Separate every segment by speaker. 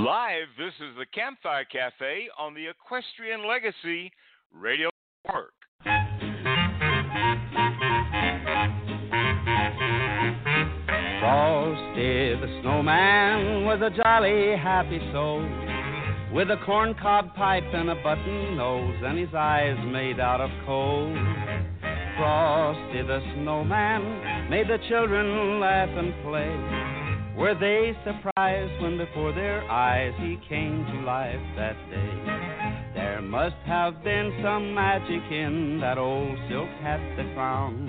Speaker 1: Live, this is the Campfire Cafe on the Equestrian Legacy Radio Network.
Speaker 2: Frosty the snowman was a jolly, happy soul with a corncob pipe and a button nose and his eyes made out of coal. Frosty the snowman made the children laugh and play. Were they surprised when before their eyes he came to life that day? There must have been some magic in that old silk hat they found.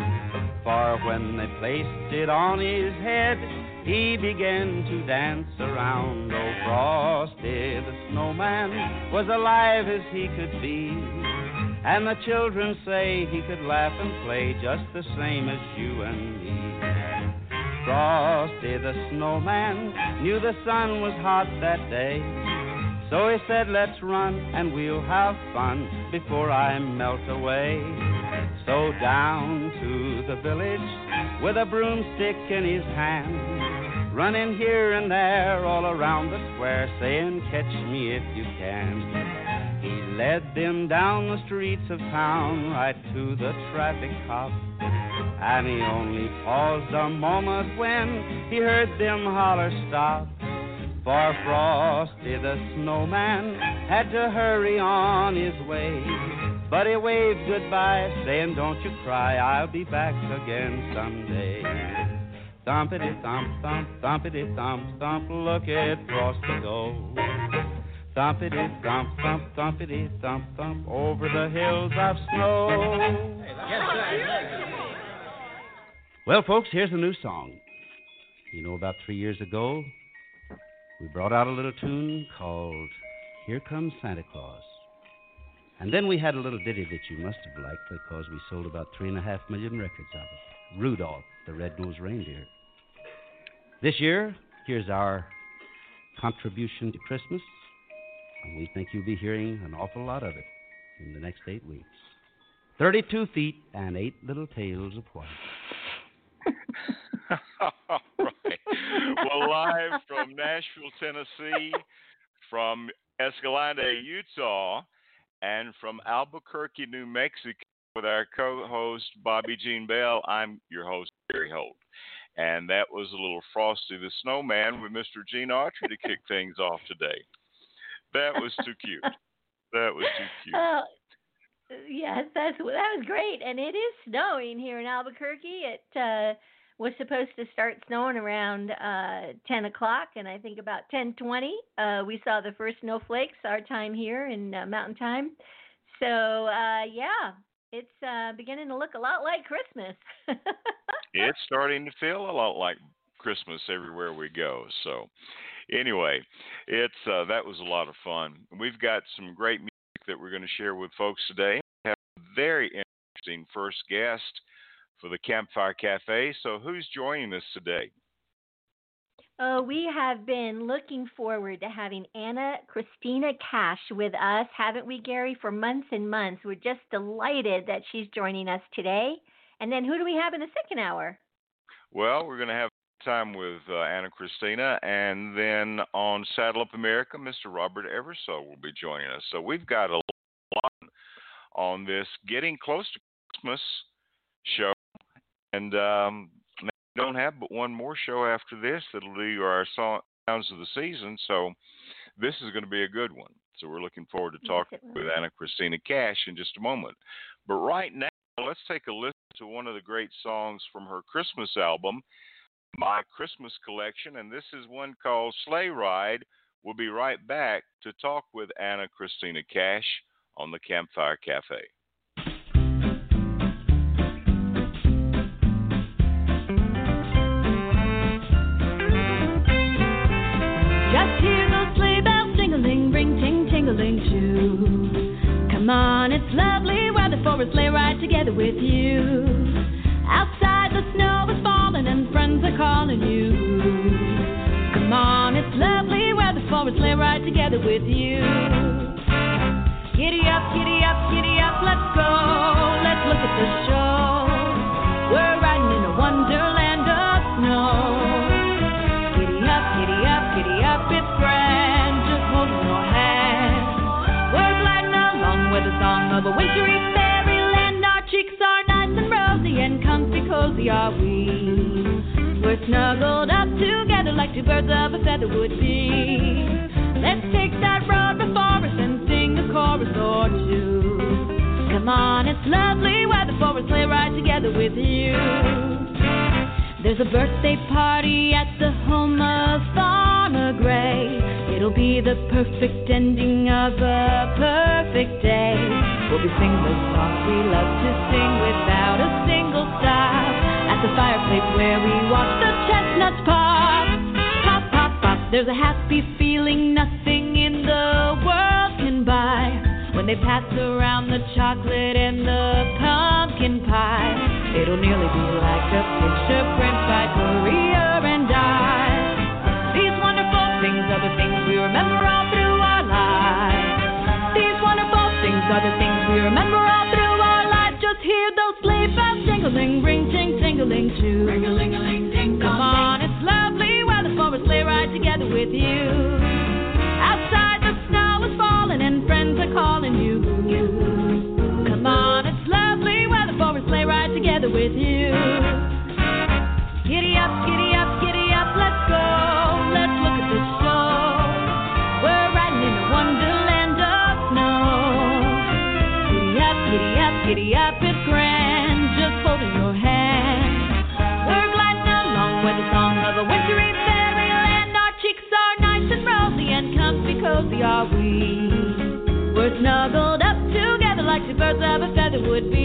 Speaker 2: For when they placed it on his head, he began to dance around. Oh, Frosty the snowman was alive as he could be. And the children say he could laugh and play just the same as you and me. Frosty the snowman knew the sun was hot that day. So he said, Let's run and we'll have fun before I melt away. So down to the village with a broomstick in his hand, running here and there all around the square, saying, Catch me if you can. He led them down the streets of town right to the traffic cop and he only paused a moment when he heard them holler stop. For Frosty the snowman had to hurry on his way. But he waved goodbye, saying, Don't you cry, I'll be back again someday. Thumpity thump thump, thumpity thump thump, look at Frosty go. Thumpity thump thump, thumpity thump thump, over the hills of snow. Well, folks, here's a new song. You know, about three years ago, we brought out a little tune called Here Comes Santa Claus. And then we had a little ditty that you must have liked because we sold about three and a half million records of it Rudolph the Red-Nosed Reindeer. This year, here's our contribution to Christmas, and we think you'll be hearing an awful lot of it in the next eight weeks. 32 feet and eight little tails of white.
Speaker 1: Right. Well, live from Nashville, Tennessee, from Escalante, Utah, and from Albuquerque, New Mexico, with our co-host Bobbi Jean Bell. I'm your host Gary Holt, and that was a little Frosty the Snowman with Mr. Gene Autry to kick things off today. That was too cute. That was too cute.
Speaker 3: Uh, Yes, that's that was great, and it is snowing here in Albuquerque. It uh, was supposed to start snowing around uh, 10 o'clock, and I think about 10:20 uh, we saw the first snowflakes. Our time here in uh, Mountain Time. So uh, yeah, it's uh, beginning to look a lot like Christmas.
Speaker 1: it's starting to feel a lot like Christmas everywhere we go. So anyway, it's uh, that was a lot of fun. We've got some great music that we're going to share with folks today. We have a very interesting first guest for the Campfire Cafe. So, who's joining us today?
Speaker 3: Uh, we have been looking forward to having Ana Cristina Cash with us, haven't we, Gary, for months and months? We're just delighted that she's joining us today. And then who do we have in the second hour?
Speaker 1: Well, we're going to have time with uh, Ana Cristina, and then on Saddle Up America, Mr. Robert Eversole will be joining us. So we've got a lot on this getting close to Christmas show and um, we don't have but one more show after this that'll do our sounds of the season. So this is going to be a good one. So we're looking forward to talking yes, with Ana Cristina Cash in just a moment. But right now, let's take a listen to one of the great songs from her Christmas album, My Christmas Collection, and this is one called Sleigh Ride. We'll be right back to talk with Ana Cristina Cash on the Campfire Cafe. Just hear those sleigh bells jingling, ring ting tingling too.
Speaker 4: Come on, it's lovely weather for a sleigh ride together with you. Outside the snow is falling and friends are calling you. Come on, it's lovely weather for a sleigh ride together with you. Giddy up, giddy up, giddy up, let's go. Let's look at the show. We're riding in a wonderland of snow. Giddy up, giddy up, giddy up, it's grand. Just hold your hand. We're gliding along with the song of a wintry fairyland. Our cheeks are nice and rosy and comfy, cozy are we. We're snuggled up together like two birds of a feather would be. Let's take that road before us Come on, it's lovely weather for a sleigh ride together with you. There's a birthday party at the home of Farmer Gray. It'll be the perfect ending of a perfect day. We'll be singing the songs we love to sing without a single stop. At the fireplace where we watch the chestnuts pop. Pop, pop, pop. There's a happy feeling nothing When they pass around the chocolate and the pumpkin pie, it'll nearly be like a picture print by Currier and Ives. These wonderful things are the things we remember all through our lives. These wonderful things are the things we remember all through our lives. Just hear those sleigh bells jingling, ring, ting, tingling too. Come on, it's lovely weather for a sleigh ride together with you. Together with you. Giddy up, giddy up, giddy up, let's go. Let's look at the show. We're riding in a wonderland of snow. Giddy up, giddy up, giddy up, it's grand. Just holding your hand. We're gliding along with the song of a wintry fairyland. Our cheeks are nice and rosy and comfy cozy are we. We're snuggled up together like two birds of a feather would be.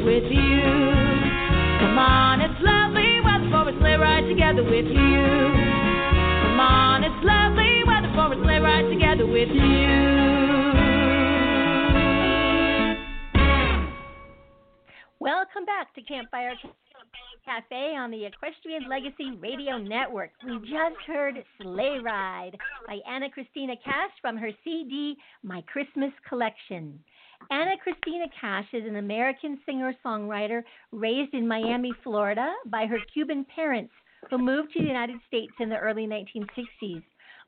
Speaker 4: With you. Come on, it's lovely weather for a sleigh ride together with you. Come on, it's lovely weather for a sleigh ride together with you.
Speaker 3: Welcome back to Campfire Cafe on the Equestrian Legacy Radio Network. We just heard Sleigh Ride by Ana Cristina Cash from her CD My Christmas Collection. Ana Cristina Cash is an American singer songwriter raised in Miami, Florida by her Cuban parents who moved to the United States in the early 1960s.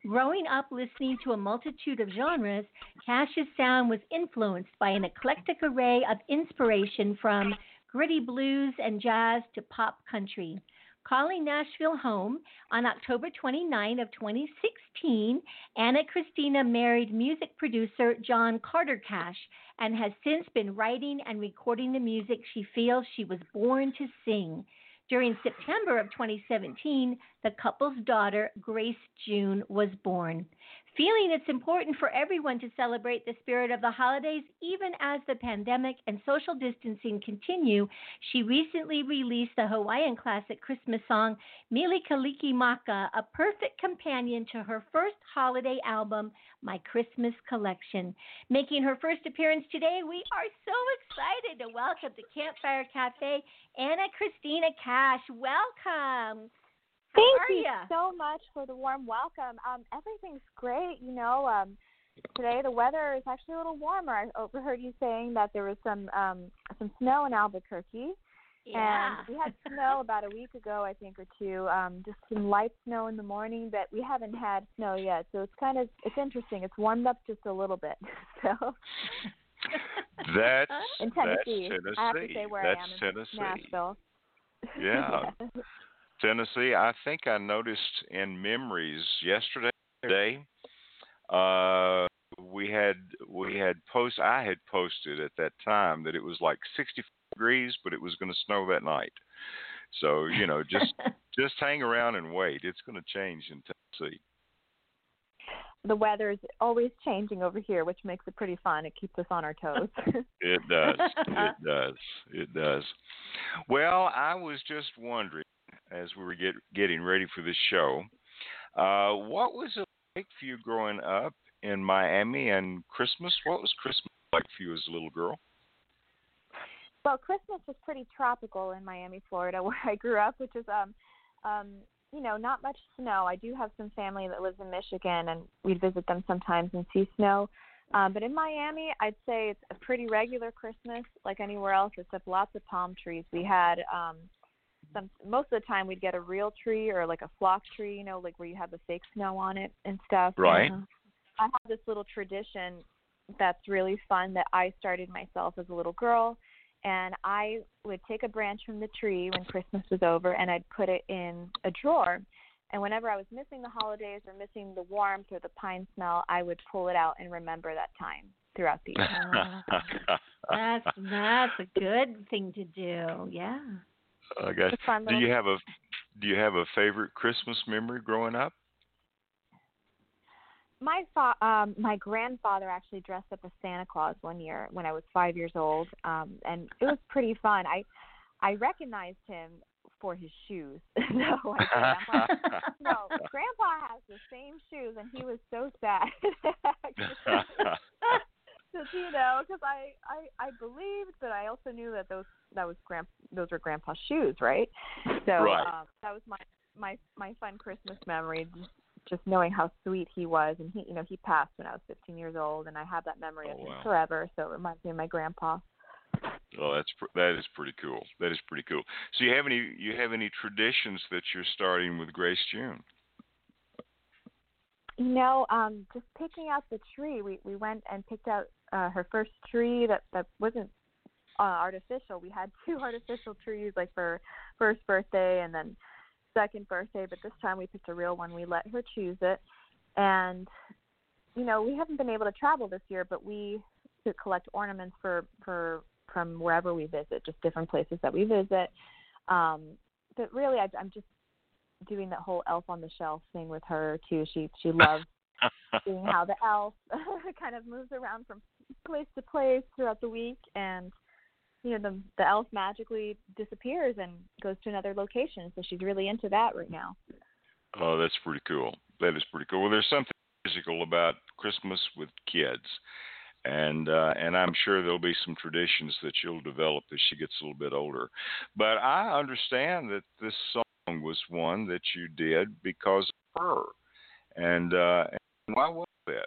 Speaker 3: Growing up listening to a multitude of genres, Cash's sound was influenced by an eclectic array of inspiration from gritty blues and jazz to pop country. Calling Nashville home on October 29 of 2016, Ana Cristina married music producer John Carter Cash and has since been writing and recording the music she feels she was born to sing. During September of 2017, the couple's daughter, Grace June, was born. Feeling it's important for everyone to celebrate the spirit of the holidays even as the pandemic and social distancing continue, she recently released the Hawaiian classic Christmas song Mili Kaliki Maka, a perfect companion to her first holiday album, My Christmas Collection. Making her first appearance today, we are so excited to welcome to Campfire Cafe Ana Cristina Cash. Welcome. How
Speaker 5: Thank you
Speaker 3: ya?
Speaker 5: so much for the warm welcome. Um, everything's great. You know, um, today the weather is actually a little warmer. I overheard you saying that there was some um, some snow in Albuquerque,
Speaker 3: Yeah.
Speaker 5: and we had snow about a week ago, I think, or two. Um, just some light snow in the morning, but we haven't had snow yet. So it's kind of it's interesting. It's warmed up just a little bit. So
Speaker 1: That's
Speaker 5: in Tennessee,
Speaker 1: that's Tennessee.
Speaker 5: I have to say where
Speaker 1: that's
Speaker 5: I am in
Speaker 1: Tennessee.
Speaker 5: Nashville.
Speaker 1: Yeah. Tennessee. I think I noticed in memories yesterday day, uh, we had we had post. I had posted at that time that it was like 60 degrees, but it was going to snow that night. So you know, just just hang around and wait. It's going to change in Tennessee.
Speaker 5: the weather is always changing over here, which makes it pretty fun. It keeps us on our toes.
Speaker 1: It does. it does. It does. Well, I was just wondering, as we were get, getting ready for this show, uh, what was it like for you growing up in Miami and Christmas? What was Christmas like for you as a little girl?
Speaker 5: well, Christmas was pretty tropical in Miami, Florida, where I grew up, which is um um you know not much snow. I do have some family that lives in Michigan, and we'd visit them sometimes and see snow. Um, but in Miami, I'd say it's a pretty regular Christmas, like anywhere else, except lots of palm trees. We had um some most of the time we'd get a real tree or like a flock tree, you know, like where you have the fake snow on it and stuff.
Speaker 1: Right.
Speaker 5: And, uh, I have this little tradition that's really fun that I started myself as a little girl. And I would take a branch from the tree when Christmas was over and I'd put it in a drawer. And whenever I was missing the holidays or missing the warmth or the pine smell, I would pull it out and remember that time throughout the year.
Speaker 3: that's that's a good thing to do. Yeah.
Speaker 1: I guess. Do you have a Do you have a favorite Christmas memory growing up?
Speaker 5: my fa- um my grandfather actually dressed up as Santa Claus one year when I was 5 years old um and it was pretty fun. I I recognized him for his shoes. no, I. Like, no, grandpa has the same shoes and he was so sad. You know, cuz I I I believed but I also knew that those that was grand those were grandpa's shoes, right? So
Speaker 1: right.
Speaker 5: um that was my my my fun Christmas memory just knowing how sweet he was and he you know he passed when I was 15 years old and I have that memory
Speaker 1: oh,
Speaker 5: of him
Speaker 1: wow.
Speaker 5: forever so it reminds me of my grandpa.
Speaker 1: Oh, that's that is pretty cool. That is pretty cool. So you have any you have any traditions that you're starting with Grace June?
Speaker 5: Know, um just picking out the tree. We we went and picked out uh her first tree that that wasn't uh, artificial. We had two artificial trees like for first birthday and then second birthday, but this time we picked a real one. We let her choose it. And you know, we haven't been able to travel this year, but we to collect ornaments for for from wherever we visit, just different places that we visit. Um, but really, I, I'm just doing that whole elf on the shelf thing with her too. She she loves seeing how the elf kind of moves around from place to place throughout the week, and you know the the elf magically disappears and goes to another location. So she's really into that right now.
Speaker 1: Oh, that's pretty cool. That is pretty cool. Well, there's something musical about Christmas with kids, and uh, and I'm sure there'll be some traditions that you'll develop as she gets a little bit older. But I understand that this song was one that you did because of her, and, uh, and why was that?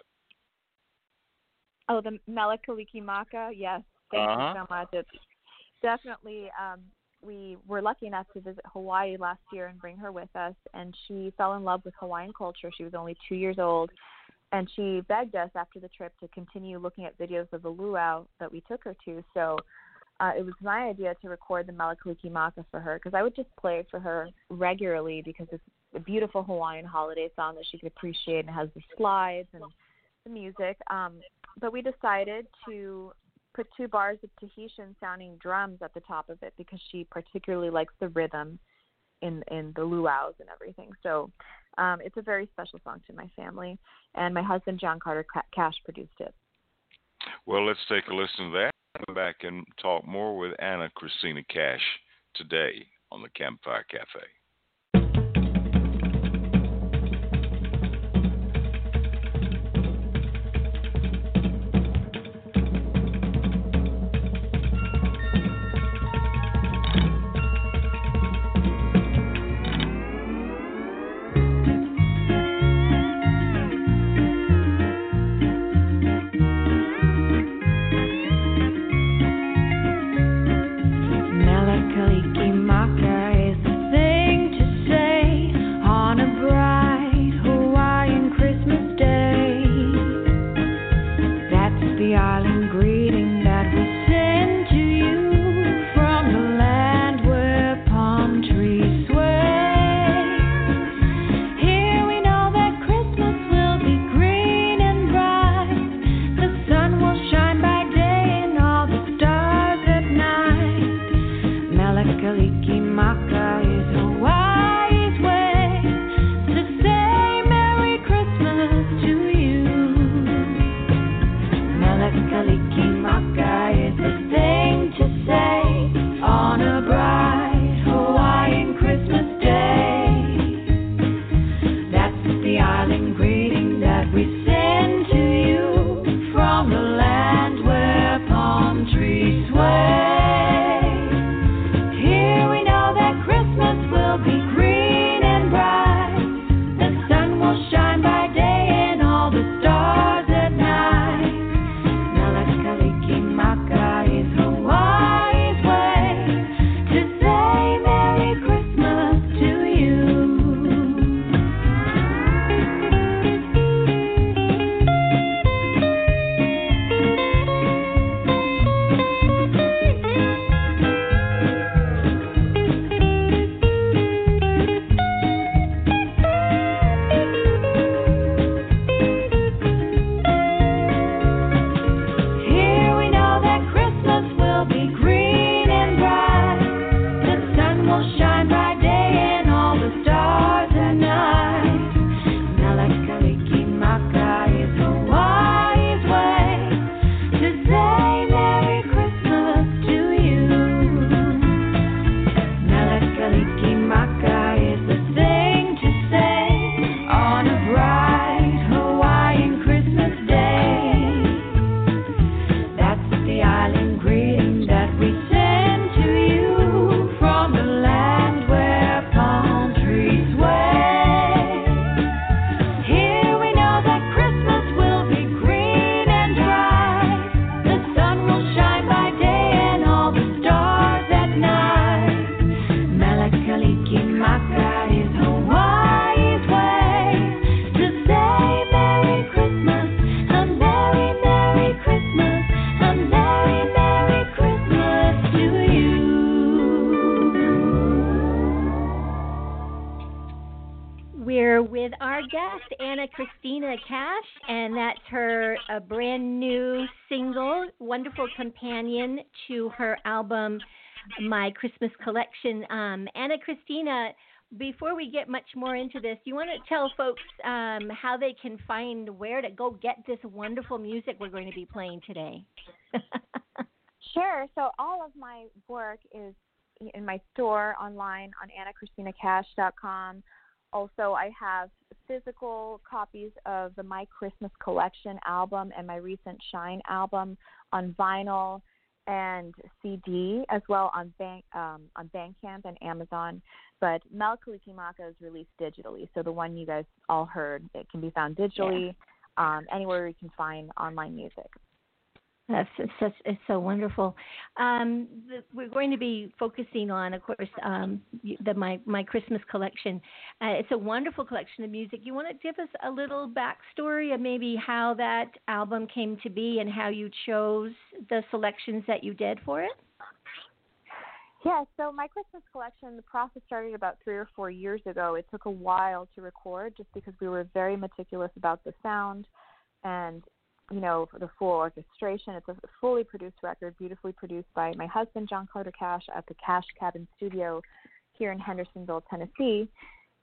Speaker 5: Oh, the Mele Kalikimaka, yes. Thank
Speaker 1: uh-huh.
Speaker 5: you so much. It's definitely um we were lucky enough to visit Hawaii last year and bring her with us and she fell in love with Hawaiian culture. She was only 2 years old and she begged us after the trip to continue looking at videos of the luau that we took her to. So uh, it was my idea to record the Mele Kalikimaka for her because I would just play it for her regularly because it's a beautiful Hawaiian holiday song that she could appreciate and has the slides and the music. Um, but we decided to put two bars of Tahitian sounding drums at the top of it because she particularly likes the rhythm in in the luau's and everything. So um, it's a very special song to my family, and my husband John Carter Cash produced it.
Speaker 1: Well, let's take a listen to that. Come back and talk more with Ana Cristina Cash today on the Campfire Cafe.
Speaker 3: Album, My Christmas Collection. Um, Ana Cristina, before we get much more into this, you want to tell folks um, how they can find where to go get this wonderful music we're going to be playing today.
Speaker 5: sure. So all of my work is in my store online on anacristinacash.com. Also, I have physical copies of the My Christmas Collection album and my recent Shine album on vinyl and CD, as well on Bank um, on Bandcamp and Amazon. But Mele Kalikimaka is released digitally, so the one you guys all heard, it can be found digitally yeah. um, anywhere you can find online music.
Speaker 3: That's such it's so wonderful. Um, we're going to be focusing on, of course, um, the my my Christmas collection. Uh, it's a wonderful collection of music. You want to give us a little backstory of maybe how that album came to be and how you chose the selections that you did for it?
Speaker 5: Yeah, so my Christmas collection, the process started about three or four years ago. It took a while to record just because we were very meticulous about the sound and you know, the full orchestration. It's a fully produced record, beautifully produced by my husband, John Carter Cash, at the Cash Cabin Studio here in Hendersonville, Tennessee.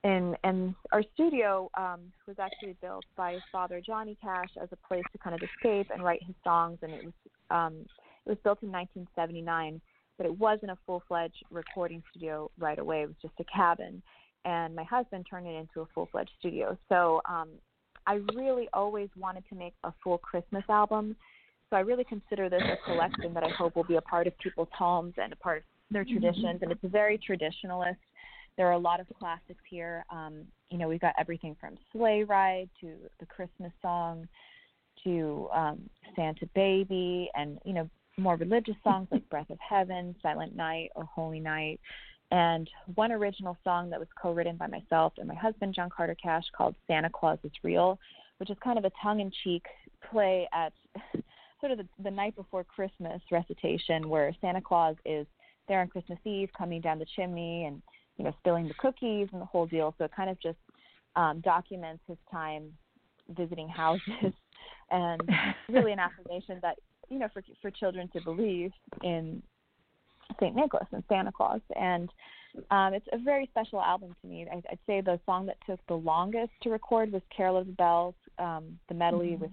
Speaker 5: And, and our studio um, was actually built by his father, Johnny Cash, as a place to kind of escape and write his songs. And it was um, it was built in 1979, but it wasn't a full-fledged recording studio right away. It was just a cabin and my husband turned it into a full fledged studio. So um, I really always wanted to make a full Christmas album. So I really consider this a collection that I hope will be a part of people's homes and a part of their mm-hmm. traditions. And it's very traditionalist. There are a lot of classics here. Um, you know, we've got everything from Sleigh Ride to the Christmas song to um, Santa Baby and, you know, more religious songs like Breath of Heaven, Silent Night, or Holy Night and one original song that was co-written by myself and my husband John Carter Cash called Santa Claus is Real, which is kind of a tongue-in-cheek play at sort of the, the night before Christmas recitation where Santa Claus is there on Christmas Eve coming down the chimney and you know spilling the cookies and the whole deal. So it kind of just um, documents his time visiting houses and really an affirmation that you know for for children to believe in St. Nicholas and Santa Claus. And um, it's a very special album to me. I, I'd say the song that took the longest to record was Carol of the Bells, um, the medley mm-hmm. with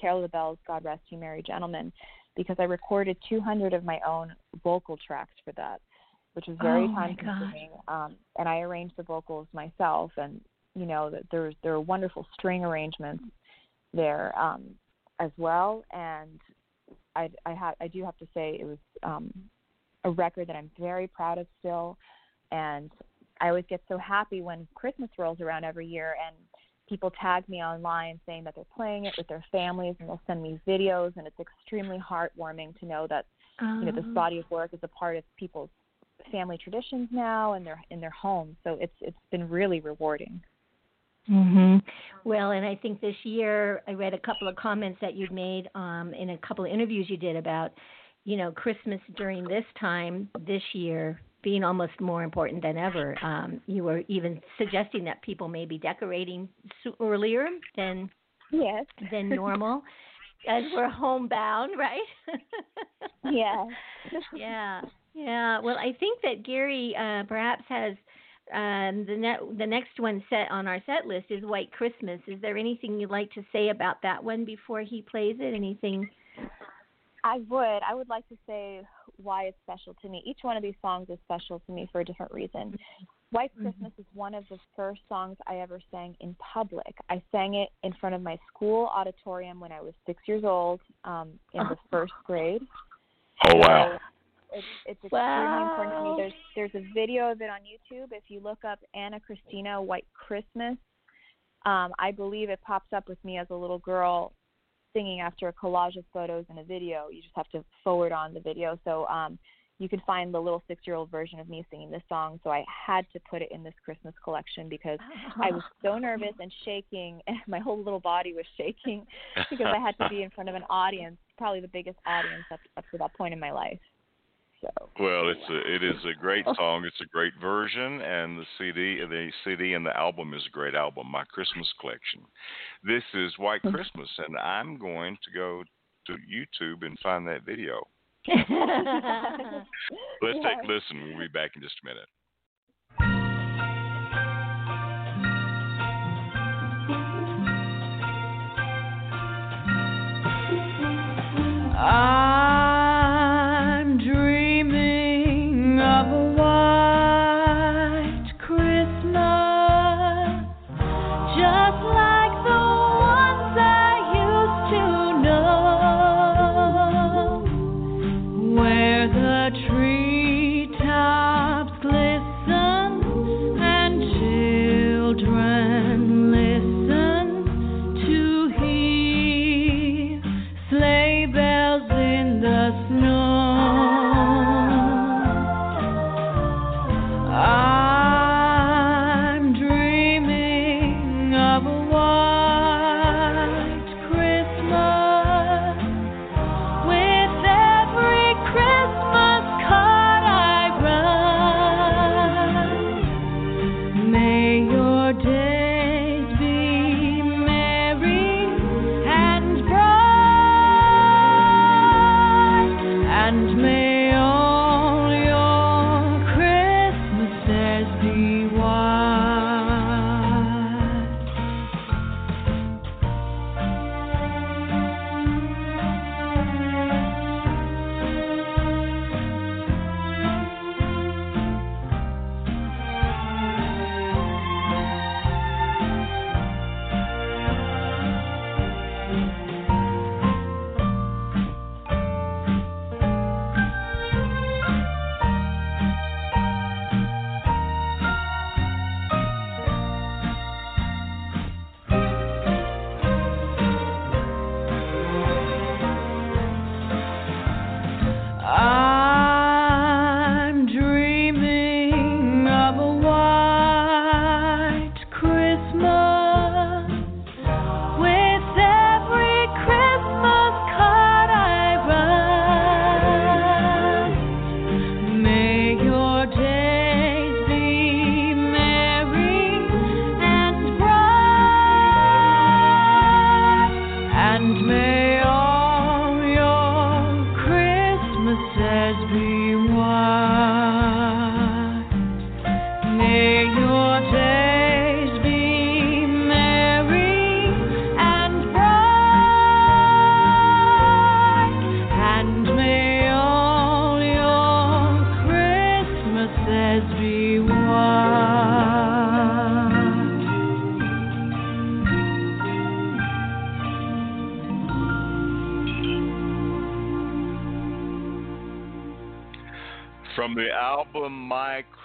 Speaker 5: Carol of the Bells, God Rest You Merry Gentlemen, because I recorded 200 of my own vocal tracks for that, which was very
Speaker 3: oh
Speaker 5: time consuming. Um, and I arranged the vocals myself, and you know, there there are wonderful string arrangements there um, as well. And I I, ha- I do have to say it was um, a record that I'm very proud of still. And I always get so happy when Christmas rolls around every year and people tag me online saying that they're playing it with their families and they'll send me videos and it's extremely heartwarming to know that you know this oh. body of work is a part of people's family traditions now and their in their homes so it's it's been really rewarding
Speaker 3: Mhm. Well, and I think this year I read a couple of comments that you'd made um in a couple of interviews you did about you know, Christmas during this time this year being almost more important than ever. Um, you were even suggesting that people may be decorating earlier than
Speaker 5: yes
Speaker 3: than normal, as we're homebound, right?
Speaker 5: yeah.
Speaker 3: yeah. Yeah, well, I think that Gary uh, perhaps has um, the net, the next one set on our set list is White Christmas. Is there anything you'd like to say about that one before he plays it? Anything?
Speaker 5: I would. I would like to say why it's special to me. Each one of these songs is special to me for a different reason. White
Speaker 3: Mm-hmm.
Speaker 5: Christmas is one of the first songs I ever sang in public. I sang it in front of my school auditorium when I was six years old, um, in the first grade.
Speaker 4: Oh wow.
Speaker 5: So It's, it's extremely important to me. There's there's a video of it on YouTube. If you look up Ana Cristina White Christmas, um, I believe it pops up with me as a little girl singing after a collage of photos and a video. You just have to forward on the video. So um, you can find the little six year old version of me singing this song. So I had to put it in this Christmas collection because I was so nervous and shaking, and my whole little body was shaking because I had to be in front of an audience, probably the biggest audience up, up to that point in my life. So
Speaker 4: Well, it's a, it is a great oh. song. It's a great version, and the CD, the CD and the album is a great album. My Christmas collection. This is White mm-hmm. Christmas, and I'm going to go to YouTube and find that video. Let's take a listen. We'll be back in just a minute.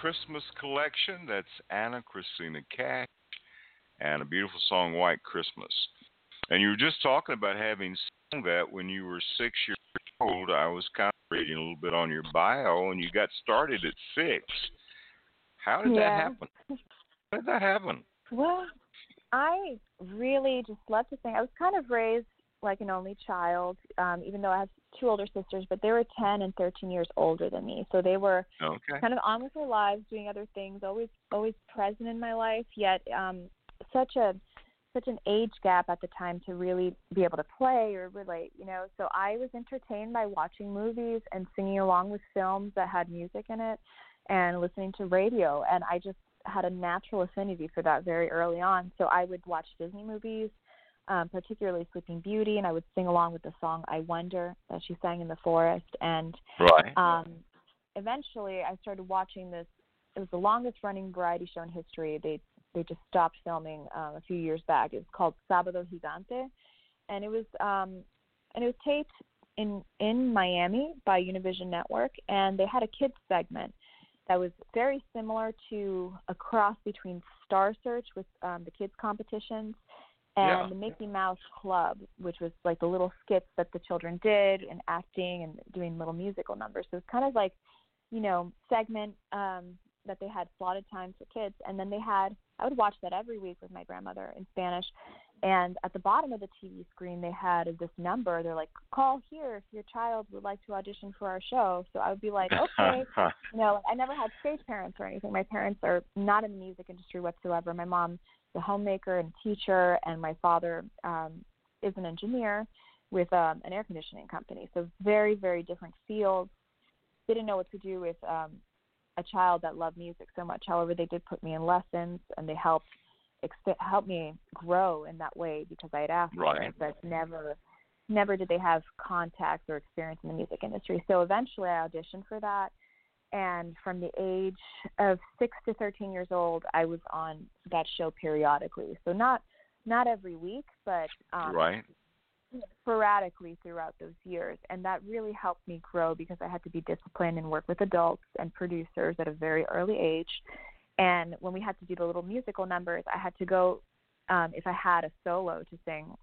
Speaker 1: Christmas
Speaker 4: Collection, that's Ana Cristina Cash, and a beautiful song, White Christmas. And you were just talking about having sung that when you were six years old. I was kind of reading a little bit on your bio, and you got started at six. How did that happen? How did that happen?
Speaker 5: Well, I really just love to sing. I was kind of raised like an only child, um, even though I have two older sisters, but they were 10 and 13 years older than me. So they were
Speaker 4: Okay.
Speaker 5: kind of on with their lives, doing other things, always always present in my life, yet um, such a such an age gap at the time to really be able to play or relate, you know. So I was entertained by watching movies and singing along with films that had music in it and listening to radio and I just had a natural affinity for that very early on. So I would watch Disney movies, um, particularly Sleeping Beauty, and I would sing along with the song "I Wonder" that she sang in the forest. And
Speaker 1: right.
Speaker 5: um, eventually, I started watching this. It was the longest running variety show in history. They they just stopped filming um, a few years back. It was called Sábado Gigante, and it was um, and it was taped in in Miami by Univision Network, and they had a kids segment that was very similar to a cross between Star Search with um, the kids competitions and
Speaker 1: Yeah.
Speaker 5: the Mickey Mouse Club, which was like the little skits that the children did and acting and doing little musical numbers. So it's kind of like, you know, segment um, that they had slotted times for kids, and then they had. I would watch that every week with my grandmother in Spanish, and at the bottom of the TV screen they had this number. They're like, "Call here if your child would like to audition for our show." So I would be like, "Okay." you know, I never had stage parents or anything. My parents are not in the music industry whatsoever. My mom's a homemaker and teacher, and my father um, is an engineer with um, an air conditioning company. So very, very different fields. Didn't know what to do with um, a child that loved music so much. However, they did put me in lessons, and they helped ex- help me grow in that way because I had asked for
Speaker 1: Right.
Speaker 5: it, but never never did they have contacts or experience in the music industry. So eventually I auditioned for that and from the age of 6 to 13 years old I was on that show periodically. So not not every week, but um
Speaker 1: right.
Speaker 5: sporadically throughout those years and that really helped me grow because I had to be disciplined and work with adults and producers at a very early age and when we had to do the little musical numbers I had to go um if I had a solo to sing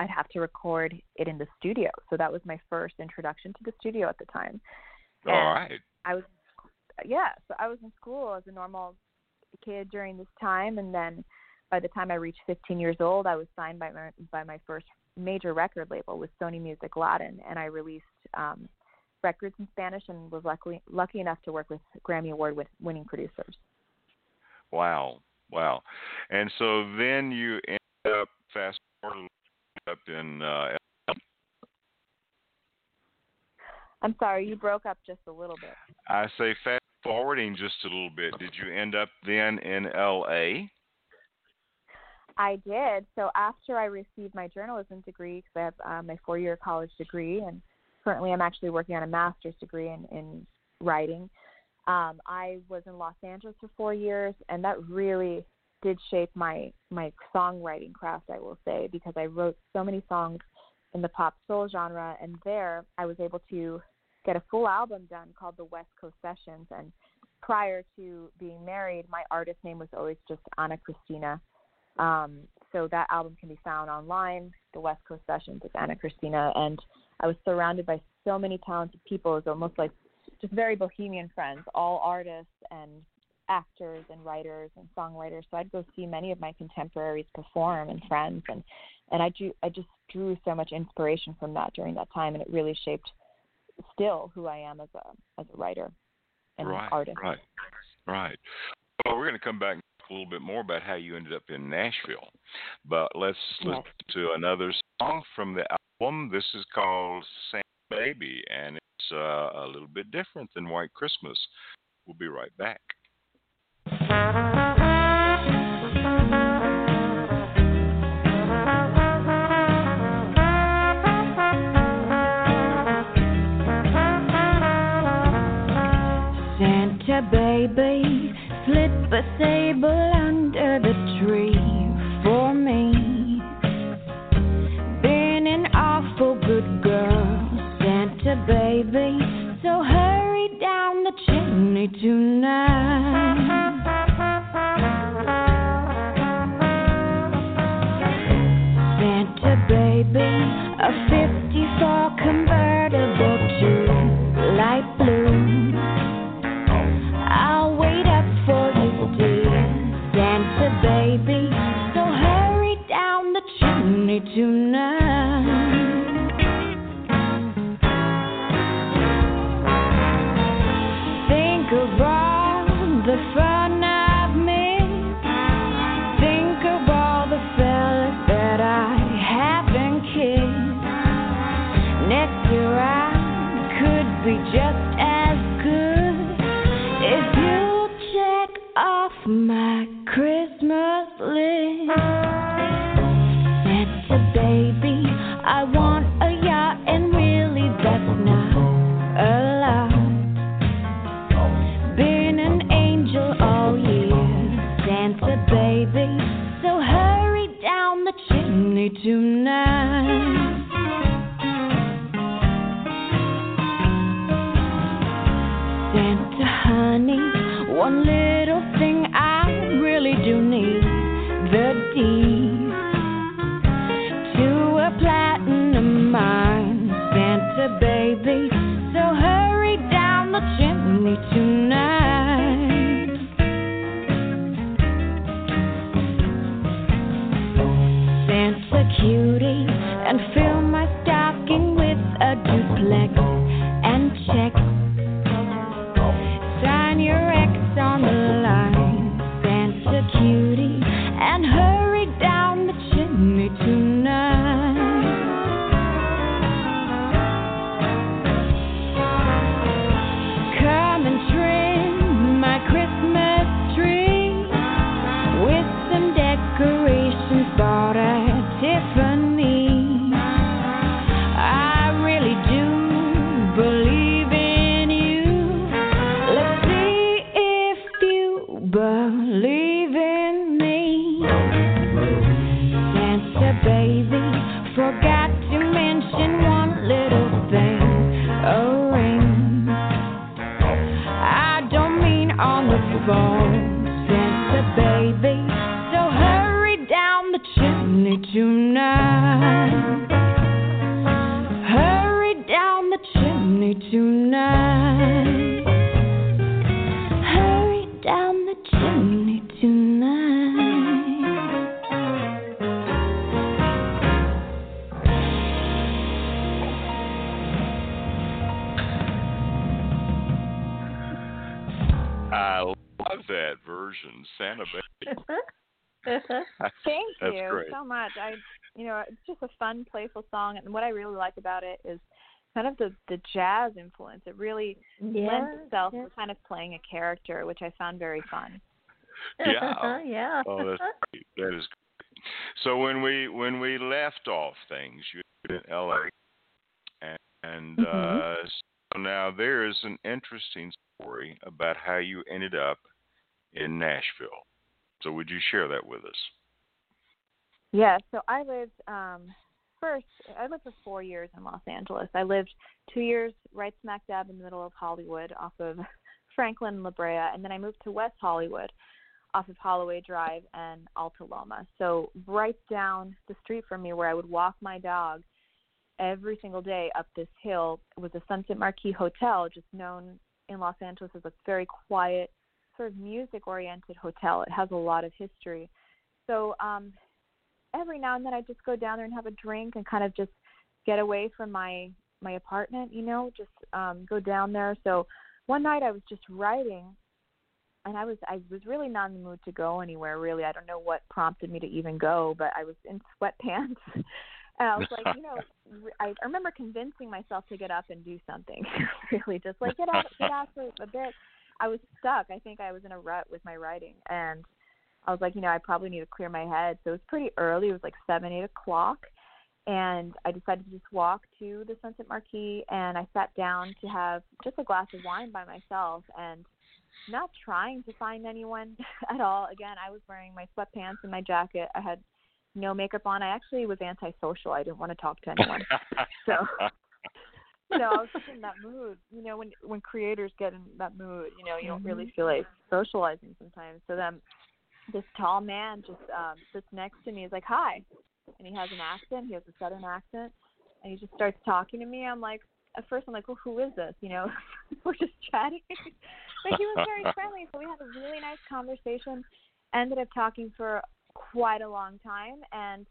Speaker 5: I'd have to record it in the studio so that was my first introduction to the studio at the time
Speaker 1: All
Speaker 5: And
Speaker 1: right.
Speaker 5: I was yeah, so I was in school as a normal kid during this time and then by the time I reached 15 years old, I was signed by my by my first major record label with Sony Music Latin and I released um records in Spanish and was lucky lucky enough to work with Grammy Award winning producers.
Speaker 1: Wow. Wow. And so then you end up fast forward up in uh
Speaker 5: I'm sorry, you broke up just a little bit.
Speaker 1: I say fast forwarding just a little bit. Did you end up then in LA?
Speaker 5: I did. So after I received my journalism degree, because I have uh, my four-year college degree, and currently I'm actually working on a master's degree in, in writing. Um, I was in Los Angeles for four years, and that really did shape my my songwriting craft. I will say because I wrote so many songs in the pop soul genre, and there I was able to get a full album done called the West Coast Sessions. And prior to being married, my artist name was always just Ana Cristina. Um, so that album can be found online. The West Coast Sessions with Ana Cristina, and I was surrounded by so many talented people. It was almost like just very bohemian friends, all artists and actors and writers and songwriters. So I'd go see many of my contemporaries perform and friends, and and I drew I just drew so much inspiration from that during that time, and it really shaped still who I am as a as a writer and
Speaker 1: right.
Speaker 5: an artist.
Speaker 1: Right. Right. Well, we're going to come back and talk a little bit more about how you ended up in Nashville. But let's
Speaker 5: Yes.
Speaker 1: listen to another song from the album. This is called Santa Baby, and it's uh, a little bit different than White Christmas. We'll be right back.
Speaker 4: Santa baby, slip a sable under the tree for me. Been an awful good girl, Santa baby, so hurry down the chimney tonight.
Speaker 5: Song, and what I really like about it is kind of the the jazz influence. It really
Speaker 3: yeah.
Speaker 5: lends itself
Speaker 3: yeah.
Speaker 5: to kind of playing a character, which I found very fun.
Speaker 1: Yeah.
Speaker 3: yeah.
Speaker 1: Oh, that's great. That is great. So when we when we left off things, you were in L.A. and, and uh, so now there is an interesting story about how you ended up in Nashville. So would you share that with us?
Speaker 5: Yeah, so I lived um first I lived for four years in Los Angeles. I lived two years right smack dab in the middle of Hollywood off of Franklin and La Brea and then I moved to West Hollywood off of Holloway Drive and Alta Loma. So right down the street from me where I would walk my dog every single day up this hill was a Sunset Marquis Hotel, just known in Los Angeles as a very quiet, sort of music oriented hotel. It has a lot of history. So um every now and then I just go down there and have a drink and kind of just get away from my my apartment, you know, just um go down there. So one night I was just writing and I was I was really not in the mood to go anywhere really. I don't know what prompted me to even go, but I was in sweatpants. And I was like, you know, I I remember convincing myself to get up and do something. really, just like get out, get out for a bit. I was stuck. I think I was in a rut with my writing, and I was like, you know, I probably need to clear my head. So it was pretty early. It was like seven, eight o'clock, and I decided to just walk to the Sunset Marquis, and I sat down to have just a glass of wine by myself, and not trying to find anyone at all. Again, I was wearing my sweatpants and my jacket. I had no makeup on. I actually was antisocial. I didn't want to talk to anyone. so you know, I was just in that mood. You know, when when creators get in that mood, you know, you don't really mm-hmm. feel like socializing sometimes. So then this tall man just um sits next to me. He's like, "Hi," and he has an accent. He has a southern accent, and he just starts talking to me. I'm like, at first, I'm like, "Well, who is this?" You know, we're just chatting. but he was very friendly, so we had a really nice conversation. Ended up talking for quite a long time, and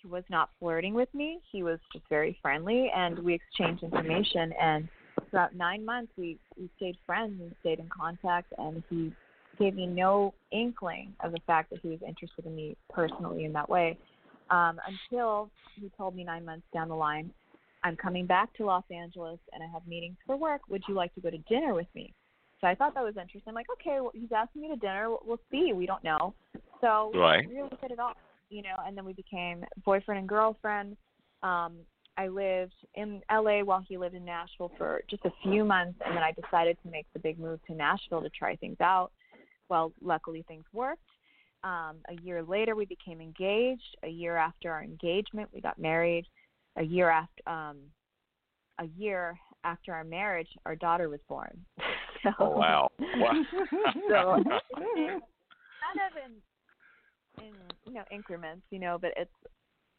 Speaker 5: he was not flirting with me. He was just very friendly, and we exchanged information. And throughout nine months, we we stayed friends and stayed in contact. And he gave me no inkling of the fact that he was interested in me personally in that way, um, until he told me nine months down the line, "I'm coming back to Los Angeles, and I have meetings for work. Would you like to go to dinner with me?" So I thought that was interesting. I'm like, okay, well, he's asking me to dinner. We'll, we'll see. We don't know. So
Speaker 1: right.
Speaker 5: we really hit it off, you know. And then we became boyfriend and girlfriend. Um, I lived in LA while he lived in Nashville for just a few months, and then I decided to make the big move to Nashville to try things out. Well, luckily things worked. Um, a year later, we became engaged. A year after our engagement, we got married. A year after, um, a year after our marriage, our daughter was born. so,
Speaker 1: oh wow! Wow.
Speaker 5: so kind of in, in you know increments, you know, but it's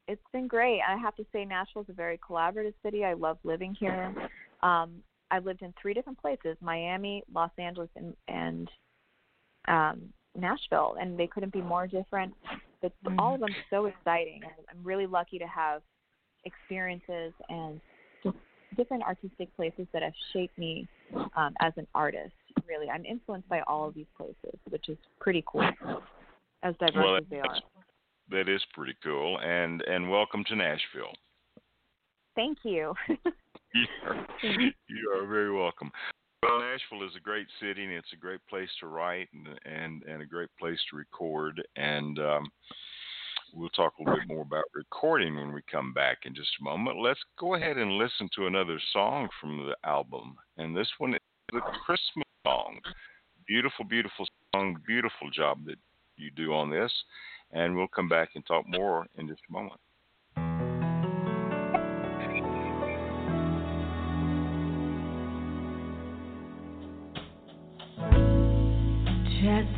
Speaker 5: it's been great. I have to say, Nashville is a very collaborative city. I love living here. Um, I've lived in three different places: Miami, Los Angeles, and, and um, Nashville, and they couldn't be more different. But mm-hmm. all of them so exciting. I'm really lucky to have experiences and just different artistic places that have shaped me um, as an artist. Really, I'm influenced by all of these places, which is pretty cool. As diverse
Speaker 1: well,
Speaker 5: as they are
Speaker 1: that is pretty cool. And and welcome to Nashville.
Speaker 5: Thank you.
Speaker 1: you, are, you are very welcome. Well, Nashville is a great city, and it's a great place to write and and, and a great place to record. And um, we'll talk a little bit more about recording when we come back in just a moment. Let's go ahead and listen to another song from the album, and this one is the Christmas song. Beautiful, beautiful song. Beautiful job that you do on this and we'll come back and talk more in just a moment.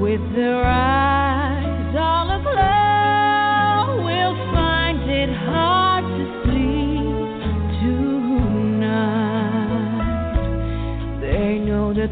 Speaker 4: With their eyes all aglow will find it hard to sleep tonight. They know that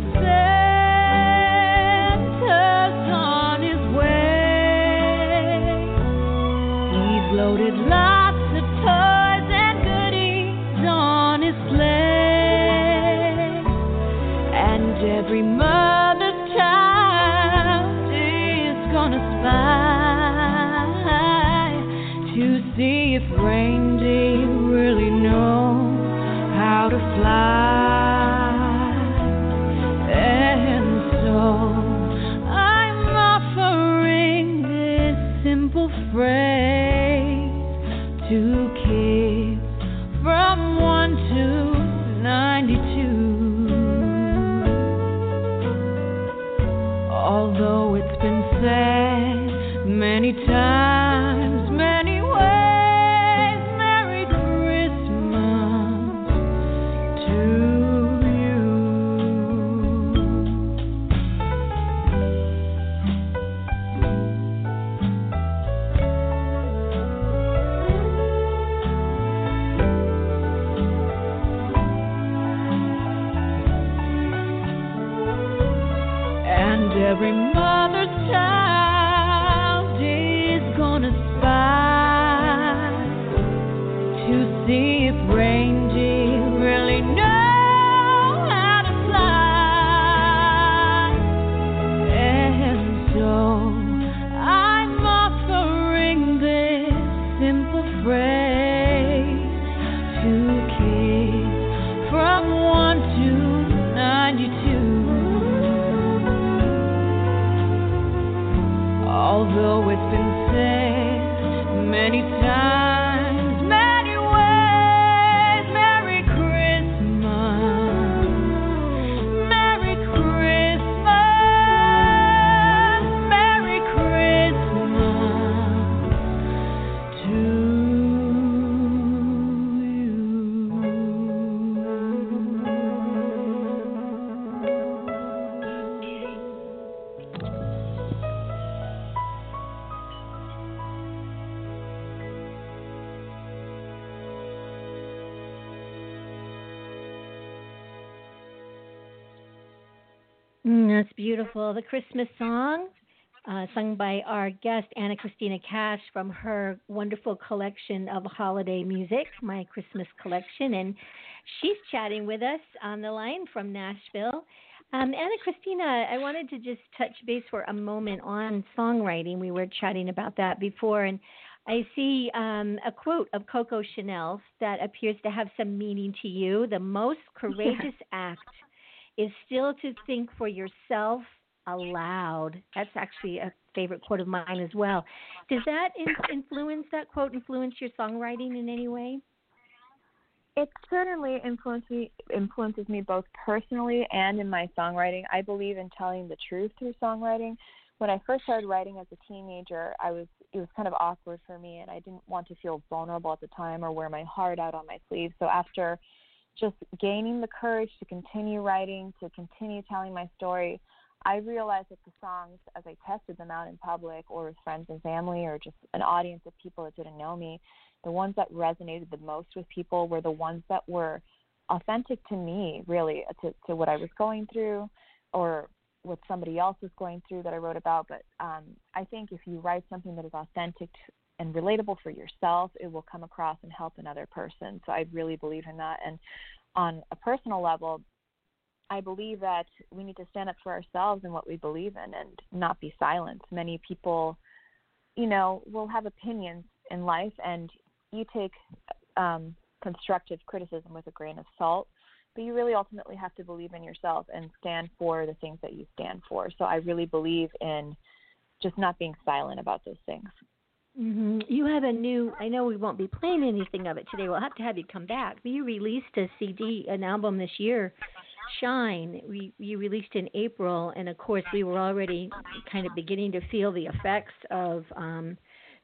Speaker 3: beautiful. The Christmas song, uh, sung by our guest Ana Cristina Cash from her wonderful collection of holiday music, My Christmas Collection, and she's chatting with us on the line from Nashville. Um, Ana Cristina, I wanted to just touch base for a moment on songwriting. We were chatting about that before, and I see um, a quote of Coco Chanel that appears to have some meaning to you. The most courageous act is still to think for yourself aloud. That's actually a favorite quote of mine as well. Does that in- influence that quote influence your songwriting in any way?
Speaker 5: It certainly influences me influences me both personally and in my songwriting. I believe in telling the truth through songwriting. When I first started writing as a teenager, I was it was kind of awkward for me and I didn't want to feel vulnerable at the time or wear my heart out on my sleeve. So after just gaining the courage to continue writing, to continue telling my story, I realized that the songs, as I tested them out in public or with friends and family or just an audience of people that didn't know me, the ones that resonated the most with people were the ones that were authentic to me, really, to, to what I was going through or what somebody else was going through that I wrote about. But um, I think if you write something that is authentic and relatable for yourself, it will come across and help another person. So I really believe in that. And on a personal level, I believe that we need to stand up for ourselves and what we believe in and not be silent. Many people, you know, will have opinions in life, and you take um, constructive criticism with a grain of salt, but you really ultimately have to believe in yourself and stand for the things that you stand for. So I really believe in just not being silent about those things.
Speaker 3: Mm-hmm. You have a new. I know we won't be playing anything of it today. We'll have to have you come back. But you released a CD, an album this year, Shine. We you released in April, and of course we were already kind of beginning to feel the effects of um,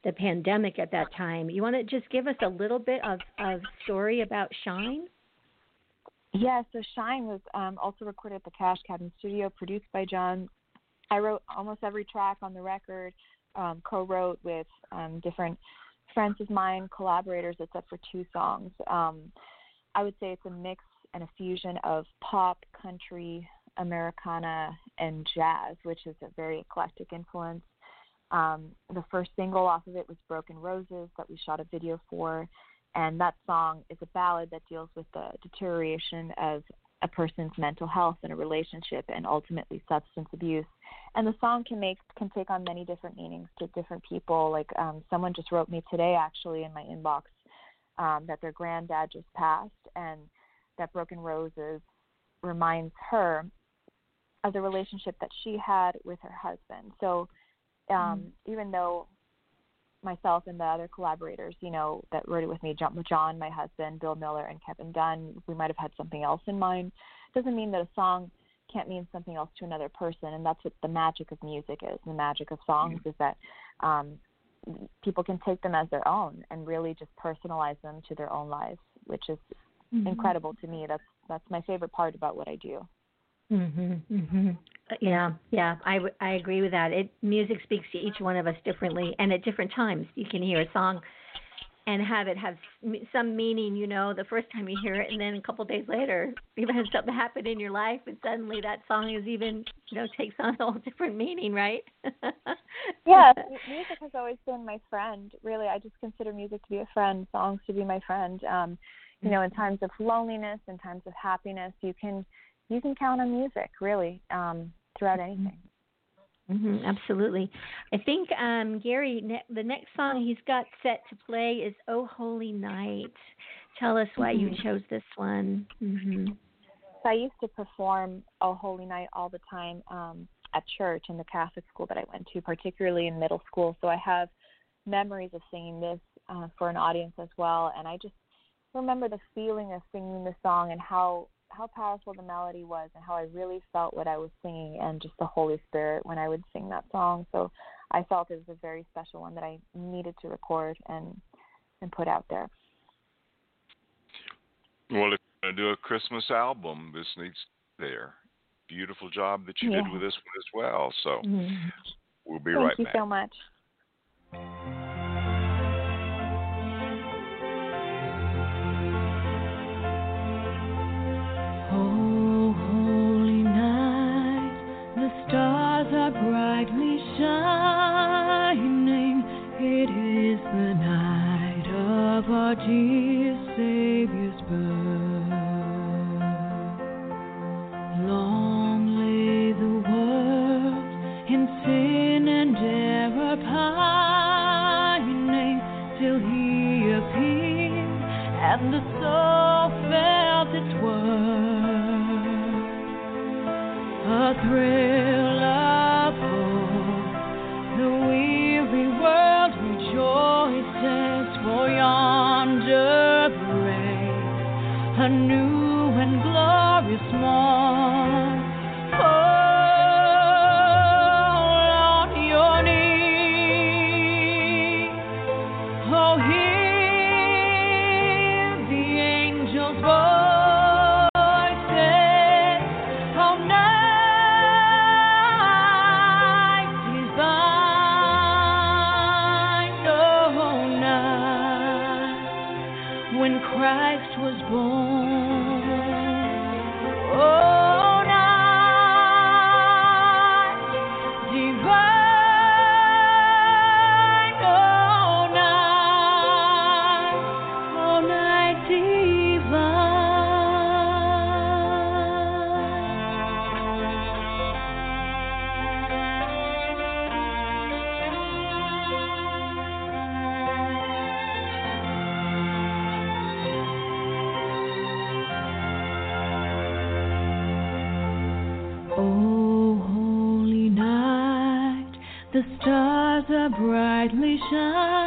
Speaker 3: the pandemic at that time. You want to just give us a little bit of of story about Shine?
Speaker 5: Yeah, so Shine was um, also recorded at the Cash Cabin Studio, produced by John. I wrote almost every track on the record, um, co-wrote with um, different friends of mine, collaborators, except for two songs. Um, I would say it's a mix and a fusion of pop, country, Americana, and jazz, which is a very eclectic influence. Um, the first single off of it was Broken Roses that we shot a video for, and that song is a ballad that deals with the deterioration of a person's mental health in a relationship and ultimately substance abuse. And the song can make can take on many different meanings to different people. Like um, someone just wrote me today, actually, in my inbox, um, that their granddad just passed, and that Broken Roses reminds her of the relationship that she had with her husband. So um, mm-hmm. even though myself and the other collaborators, you know, that wrote it with me, John, John, my husband, Bill Miller, and Kevin Dunn, we might have had something else in mind. Doesn't mean that a song can't mean something else to another person, and that's what the magic of music is. The magic of songs mm-hmm. is that um, people can take them as their own and really just personalize them to their own lives, which is mm-hmm. incredible to me. That's that's my favorite part about what I do.
Speaker 3: Mhm. Mhm. Yeah, yeah, I, I agree with that. It music speaks to each one of us differently, and at different times. You can hear a song and have it have some meaning, you know, the first time you hear it, and then a couple of days later, you've had something happen in your life, and suddenly that song is even, you know, takes on a whole different meaning, right?
Speaker 5: yeah, music has always been my friend. Really, I just consider music to be a friend, songs to be my friend. Um, you know, in mm-hmm. times of loneliness, in times of happiness, you can you can count on music really um, throughout mm-hmm. anything.
Speaker 3: Mm-hmm, absolutely. I think um, Gary, ne- the next song he's got set to play is "Oh Holy Night." Tell us why mm-hmm. you chose this one. Mm-hmm.
Speaker 5: So I used to perform "Oh Holy Night" all the time um, at church in the Catholic school that I went to, particularly in middle school. So I have memories of singing this uh, for an audience as well, and I just remember the feeling of singing the song and how how powerful the melody was and how I really felt what I was singing and just the Holy Spirit when I would sing that song. So I felt it was a very special one that I needed to record and and put out there.
Speaker 1: Well, if you're going to do a Christmas album, this needs there. Beautiful job that you
Speaker 5: yeah.
Speaker 1: did with this one as well. So
Speaker 3: mm-hmm.
Speaker 1: we'll be
Speaker 5: Thank
Speaker 1: right back.
Speaker 5: Thank you so much.
Speaker 4: shining. It is the night of our dear. じ。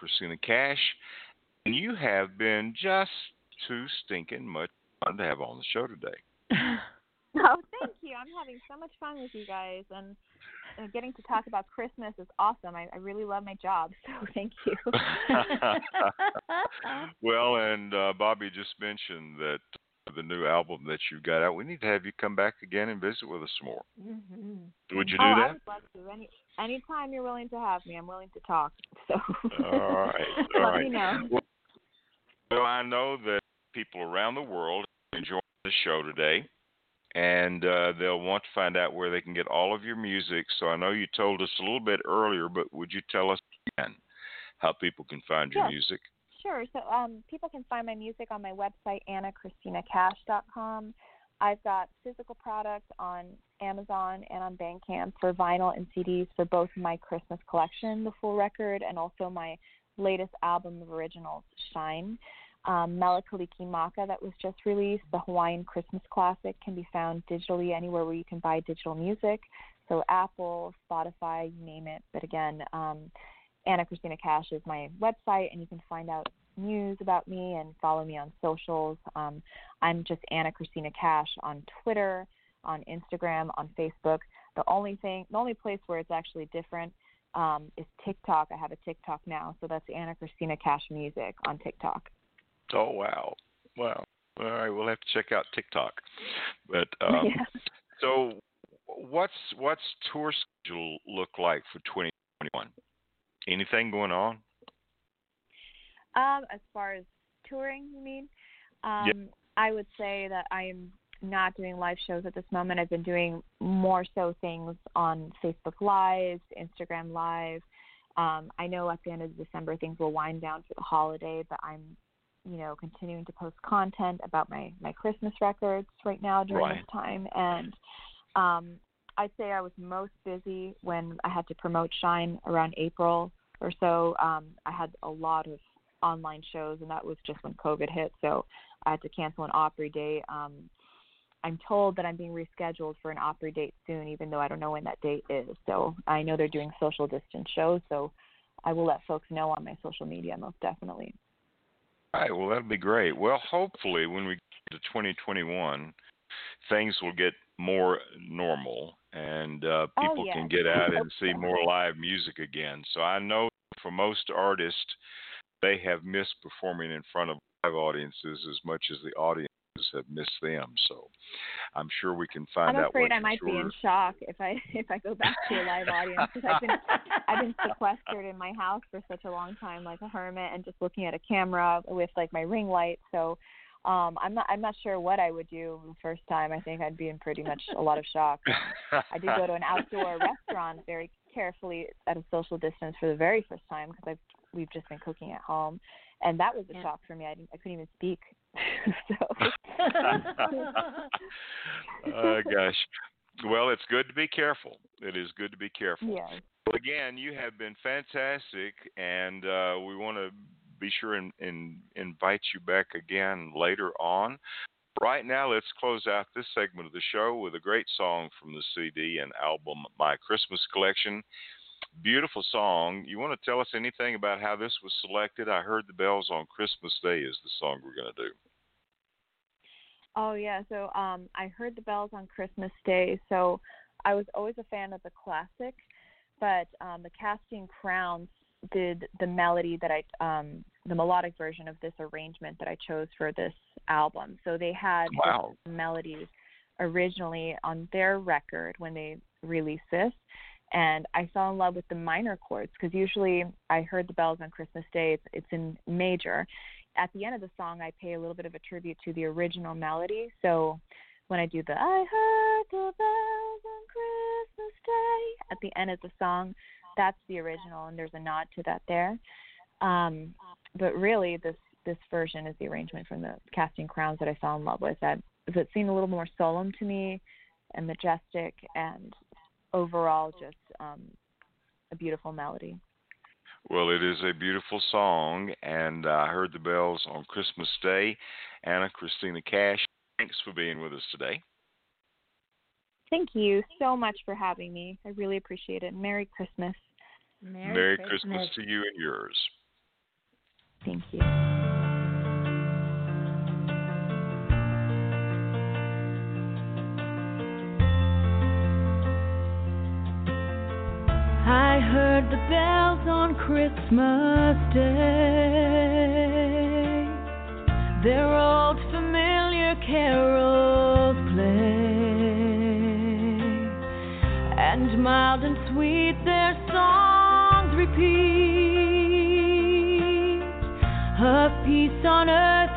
Speaker 4: Cristina Cash. And you have been just too stinking much fun to have on the show today.
Speaker 5: oh, thank you. I'm having so much fun with you guys, and, and getting to talk about Christmas is awesome. I, I really love my job, so thank you.
Speaker 4: well, and uh, Bobbi just mentioned that the new album that you got out. We need to have you come back again and visit with us more.
Speaker 5: Mm-hmm.
Speaker 4: Would you
Speaker 5: do
Speaker 4: oh,
Speaker 5: that? I would love to. Any anytime you're willing to have me, I'm willing to talk. So.
Speaker 4: all right. All
Speaker 5: Let
Speaker 4: right.
Speaker 5: me know.
Speaker 4: Well, well, I know that people around the world enjoy the show today, and uh, they'll want to find out where they can get all of your music. So I know you told us a little bit earlier, but would you tell us again how people can find your music?
Speaker 5: Sure. So um, people can find my music on my website, anacristinacash.com. I've got physical product on Amazon and on Bandcamp for vinyl and CDs for both my Christmas collection, the full record, and also my latest album of originals, Shine. Um, Mele Maka, that was just released, the Hawaiian Christmas classic, can be found digitally anywhere where you can buy digital music. So Apple, Spotify, you name it. But again, um, Ana Cristina Cash is my website, and you can find out news about me and follow me on socials. Um, I'm just Ana Cristina Cash on Twitter, on Instagram, on Facebook. The only thing, the only place where it's actually different um, is TikTok. I have a TikTok now, so that's Ana Cristina Cash Music on TikTok.
Speaker 4: Oh wow, wow! All right, we'll have to check out TikTok. But um,
Speaker 5: yeah.
Speaker 4: so, what's what's tour schedule look like for 2021? Anything going on?
Speaker 5: Um, as far as touring, you mean? Um, I would say that I am not doing live shows at this moment. I've been doing more so things on Facebook Live, Instagram Live. Um, I know at the end of December things will wind down for the holiday, but I'm, you know, continuing to post content about my my Christmas records right now during
Speaker 1: Right.
Speaker 5: this time, and um, I'd say I was most busy when I had to promote Shine around April or so. Um, I had a lot of online shows, and that was just when COVID hit, so I had to cancel an Opry date. Um, I'm told that I'm being rescheduled for an Opry date soon, even though I don't know when that date is. So I know they're doing social distance shows, so I will let folks know on my social media most definitely.
Speaker 1: All right. Well, that'll be great. Well, hopefully, when we get to 2021, things will get more normal and uh,
Speaker 5: Oh,
Speaker 1: people can get out and see more live music again. So I know for most artists, they have missed performing in front of live audiences as much as the audiences have missed them. So I'm sure we can find
Speaker 5: I'm
Speaker 1: out.
Speaker 5: afraid I might be in shock if I if I go back to a live audience because I've been I've been sequestered in my house for such a long time, like a hermit, and just looking at a camera with like my ring light. So um I'm not I'm not sure what I would do the first time. I think I'd be in pretty much a lot of shock. I did go to an outdoor restaurant very carefully at a social distance for the very first time because I've we've just been cooking at home, and that was a
Speaker 3: Yeah.
Speaker 5: shock for me. I didn't I couldn't even speak. so
Speaker 1: oh gosh. Well, it's good to be careful. It is good to be careful.
Speaker 5: yes.
Speaker 1: Well, again, you have been fantastic, and uh, we want to be sure and, and invite you back again later on. Right now, let's close out this segment of the show with a great song from the CD and album My Christmas Collection. Beautiful song. You want to tell us anything about how this was selected? I heard the bells on Christmas Day is the song we're going to do.
Speaker 5: Oh yeah, so um I heard the bells on Christmas Day, so I was always a fan of the classic, but um the Casting Crowns did the melody that I um the melodic version of this arrangement that I chose for this album. So they had
Speaker 1: Wow.
Speaker 5: melody originally on their record when they released this and I fell in love with the minor chords because usually I heard the bells on Christmas Day it's, it's in major. At the end of the song I pay a little bit of a tribute to the original melody. So when I do the I heard the bells on Christmas Day at the end of the song, that's the original and there's a nod to that there. Um but really this this version is the arrangement from the Casting Crowns that I fell in love with. That that seemed a little more solemn to me and majestic and overall just um a beautiful melody.
Speaker 1: Well, it is a beautiful song, and I heard the bells on Christmas Day. Ana Cristina Cash, thanks for being with us today.
Speaker 5: Thank you so much for having me. I really appreciate it. Merry Christmas.
Speaker 3: Merry,
Speaker 1: Christmas to you and yours.
Speaker 5: Thank you.
Speaker 4: I heard the bells on Christmas Day. Their old familiar carols play, and mild and sweet of peace on earth,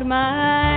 Speaker 4: I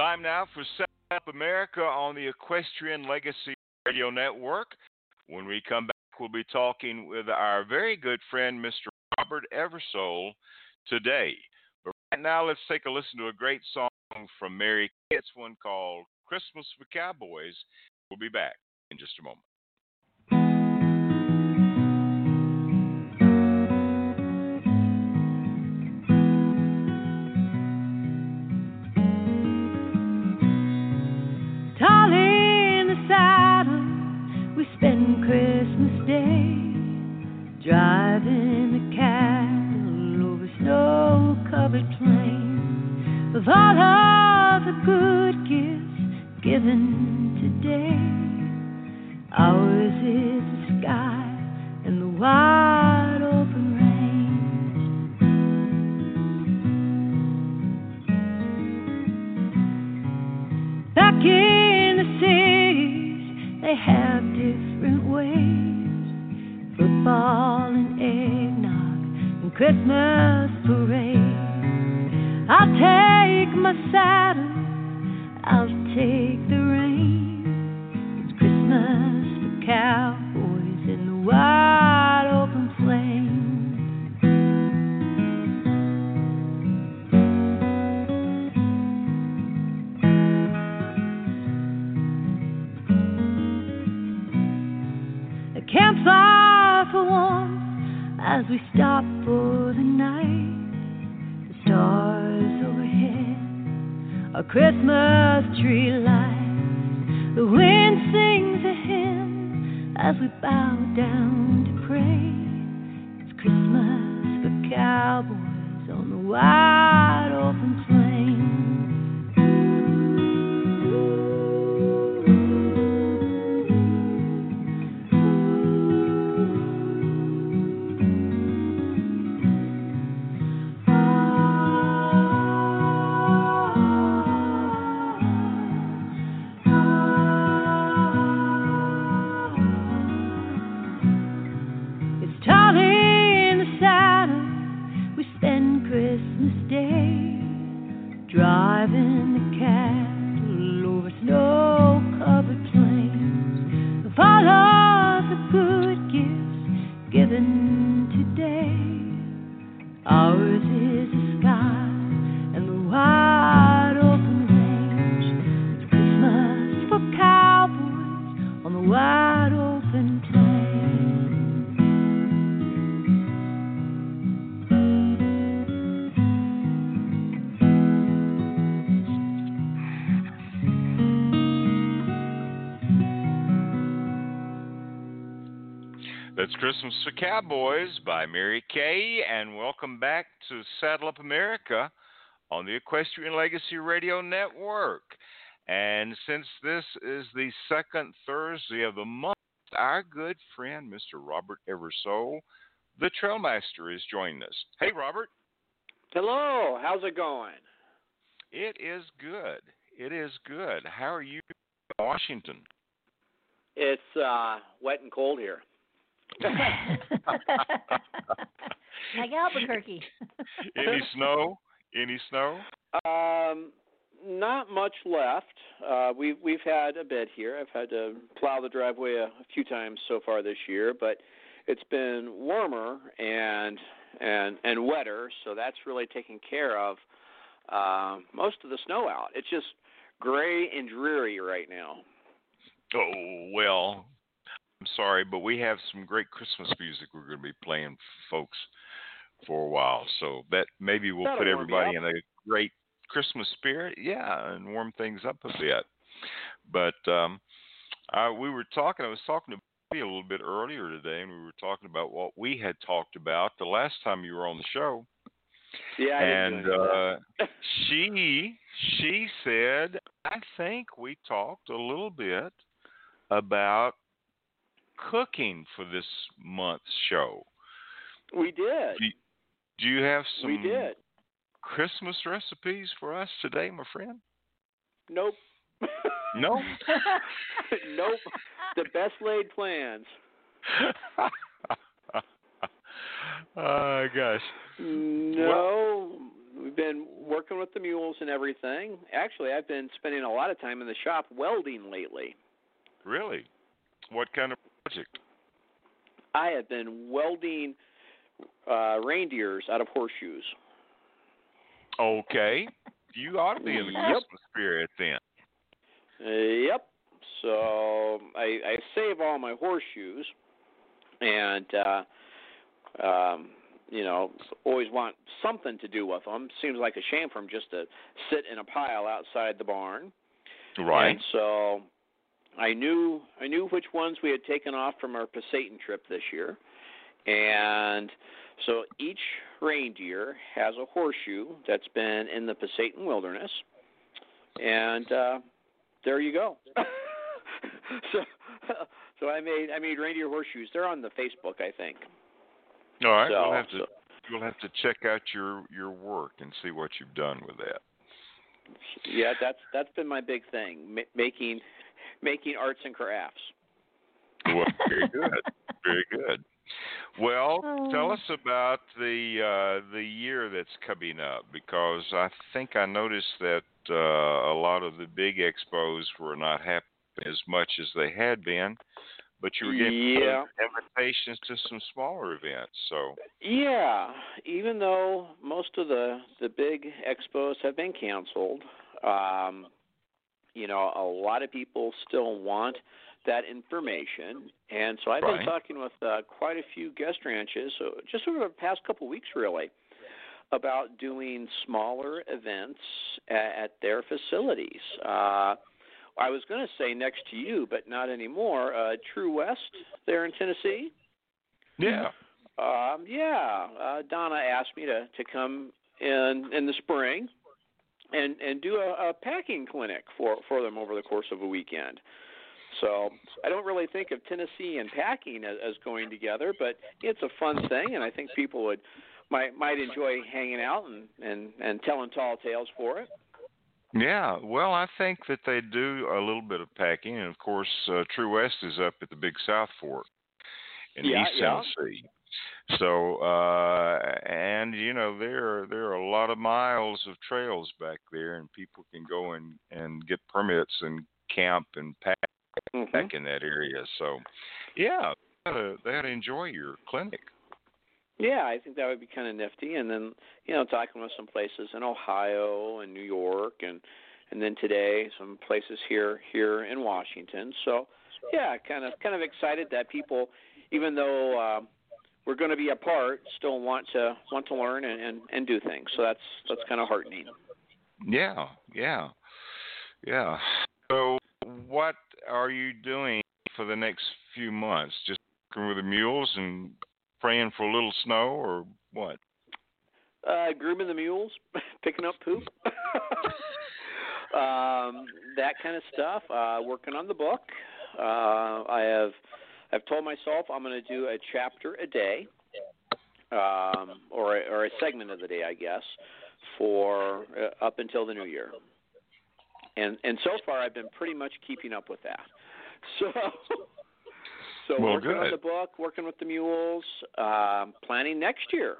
Speaker 1: time now for Saddle Up America on the Equestrian Legacy Radio Network. When we come back, we'll be talking with our very good friend, Mr. Robert Eversole, today. But right now, let's take a listen to a great song from Mary Kay. One called Christmas for Cowboys. We'll be back in just a moment.
Speaker 4: Spend Christmas Day driving the cattle over snow-covered plains with all of the good gifts given today. Ours is the sky and the wide Christmas parade. I'll take my saddle, we stop for the night. The stars overhead, a Christmas tree light. The wind sings a hymn as we bow down to pray. It's Christmas for cowboys on the wide Christmas for Cowboys
Speaker 1: by Mary Kay, and welcome back to Saddle Up America on the Equestrian Legacy Radio Network. And since this is the second Thursday of the month, our good friend, Mr. Robert Eversole, the Trailmeister, is joining us. Hey, Robert.
Speaker 6: Hello, how's it going?
Speaker 1: It is good. It is good. How are you in Washington?
Speaker 6: It's uh, wet and cold here.
Speaker 3: Like Albuquerque.
Speaker 1: Any snow? Any snow?
Speaker 6: Um, not much left. Uh, we've we've had a bit here. I've had to plow the driveway a, a few times so far this year, but it's been warmer and and and wetter, so that's really taken care of uh, most of the snow out. It's just gray and dreary right now.
Speaker 1: Oh well, I'm sorry, but we have some great Christmas music we're going to be playing, folks, for a while. So that maybe we'll
Speaker 6: That'll
Speaker 1: put everybody in a great Christmas spirit, yeah, and warm things up a bit. But um, uh, we were talking. I was talking to Bobby a little bit earlier today, and we were talking about what we had talked about the last time you were on the show.
Speaker 6: Yeah, I
Speaker 1: and
Speaker 6: do any of
Speaker 1: uh, she she said, I think we talked a little bit about cooking for this month's show.
Speaker 6: we did.
Speaker 1: Do, do you have some
Speaker 6: We did.
Speaker 1: Christmas recipes for us today, my friend?
Speaker 6: Nope.
Speaker 1: No.
Speaker 6: nope. The best laid plans.
Speaker 1: oh gosh.
Speaker 6: No, we've been working with the mules and everything. Actually, I've been spending a lot of time in the shop welding lately.
Speaker 1: Really? What kind of project?
Speaker 6: I have been welding uh reindeers out of horseshoes.
Speaker 1: Okay. You ought to be in the
Speaker 6: Yep.
Speaker 1: Christmas spirit then.
Speaker 6: Uh, yep. So I, I save all my horseshoes, and uh, um, you know, always want something to do with them. Seems like a shame for them just to sit in a pile outside the barn.
Speaker 1: Right.
Speaker 6: And so I knew I knew which ones we had taken off from our Pasayten trip this year, and so each reindeer has a horseshoe that's been in the Pasayten wilderness, and uh, there you go. so so I made I made reindeer horseshoes. They're on the Facebook, I think.
Speaker 1: All right.
Speaker 6: So,
Speaker 1: we'll have to
Speaker 6: so
Speaker 1: we'll have to check out your your work and see what you've done with that.
Speaker 6: yeah, that's that's been my big thing, ma- making making arts and crafts.
Speaker 1: Well, very good. Very good. Well, tell
Speaker 3: Oh.
Speaker 1: us about the uh, the year that's coming up because I think I noticed that uh, a lot of the big expos were not happening as much as they had been, but you were getting
Speaker 6: Yeah.
Speaker 1: invitations to some smaller events. So
Speaker 6: Yeah, even though most of the the big expos have been canceled, um, you know, a lot of people still want that information, and so I've
Speaker 1: Right.
Speaker 6: been talking with uh, quite a few guest ranches, so just over the past couple weeks, really, about doing smaller events at, at their facilities. Uh, I was going to say next to you, but not anymore. Uh, True West there in Tennessee.
Speaker 1: yeah,
Speaker 6: Um, yeah, uh, Donna asked me to to come in in the spring and and do a, a packing clinic for for them over the course of a weekend. So I don't really think of Tennessee and packing as, as going together, but it's a fun thing, and I think people would might might enjoy hanging out and and and telling tall tales for it.
Speaker 1: Yeah, well, I think that they do a little bit of packing, and of course, uh, True West is up at the Big South Fork in
Speaker 6: Yeah,
Speaker 1: East
Speaker 6: yeah.
Speaker 1: Tennessee. So, uh, and you know, there are, there are a lot of miles of trails back there, and people can go and and get permits and camp and pack
Speaker 6: Mhm.
Speaker 1: back in that area. So, yeah, they ought to, they ought to enjoy your clinic.
Speaker 6: Yeah, I think that would be kind of nifty. And then, you know, talking with some places in Ohio and New York, and and then today some places here here in Washington. So, yeah, kind of kind of excited that people, even though uh, we're going to be apart, still want to want to learn and and, and do things. So that's that's kind of heartening.
Speaker 1: Yeah, yeah, yeah. So, what are you doing for the next few months? Just working with the mules and praying for a little snow, or what?
Speaker 6: Uh, grooming the mules, picking up poop, um, that kind of stuff. Uh, working on the book. Uh, I have I've told myself I'm going to do a chapter a day, um, or a, or a segment of the day, I guess, for uh, up until the new year. And and so far I've been pretty much keeping up with that. So, so
Speaker 1: Well,
Speaker 6: working on the book, working with the mules, um, planning next year.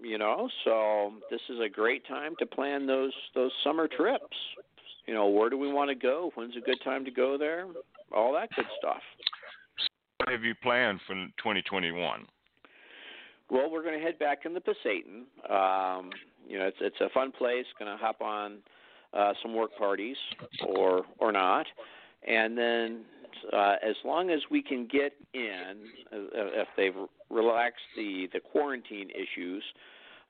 Speaker 6: You know, so this is a great time to plan those those summer trips. You know, where do we want to go? When's a good time to go there? All that good stuff.
Speaker 1: What have you planned for 2021?
Speaker 6: Well, we're going to head back in the Pasayten. Um, you know, it's it's a fun place. Going to hop on uh, some work parties or or not, and then uh, as long as we can get in, uh, if they've relaxed the the quarantine issues,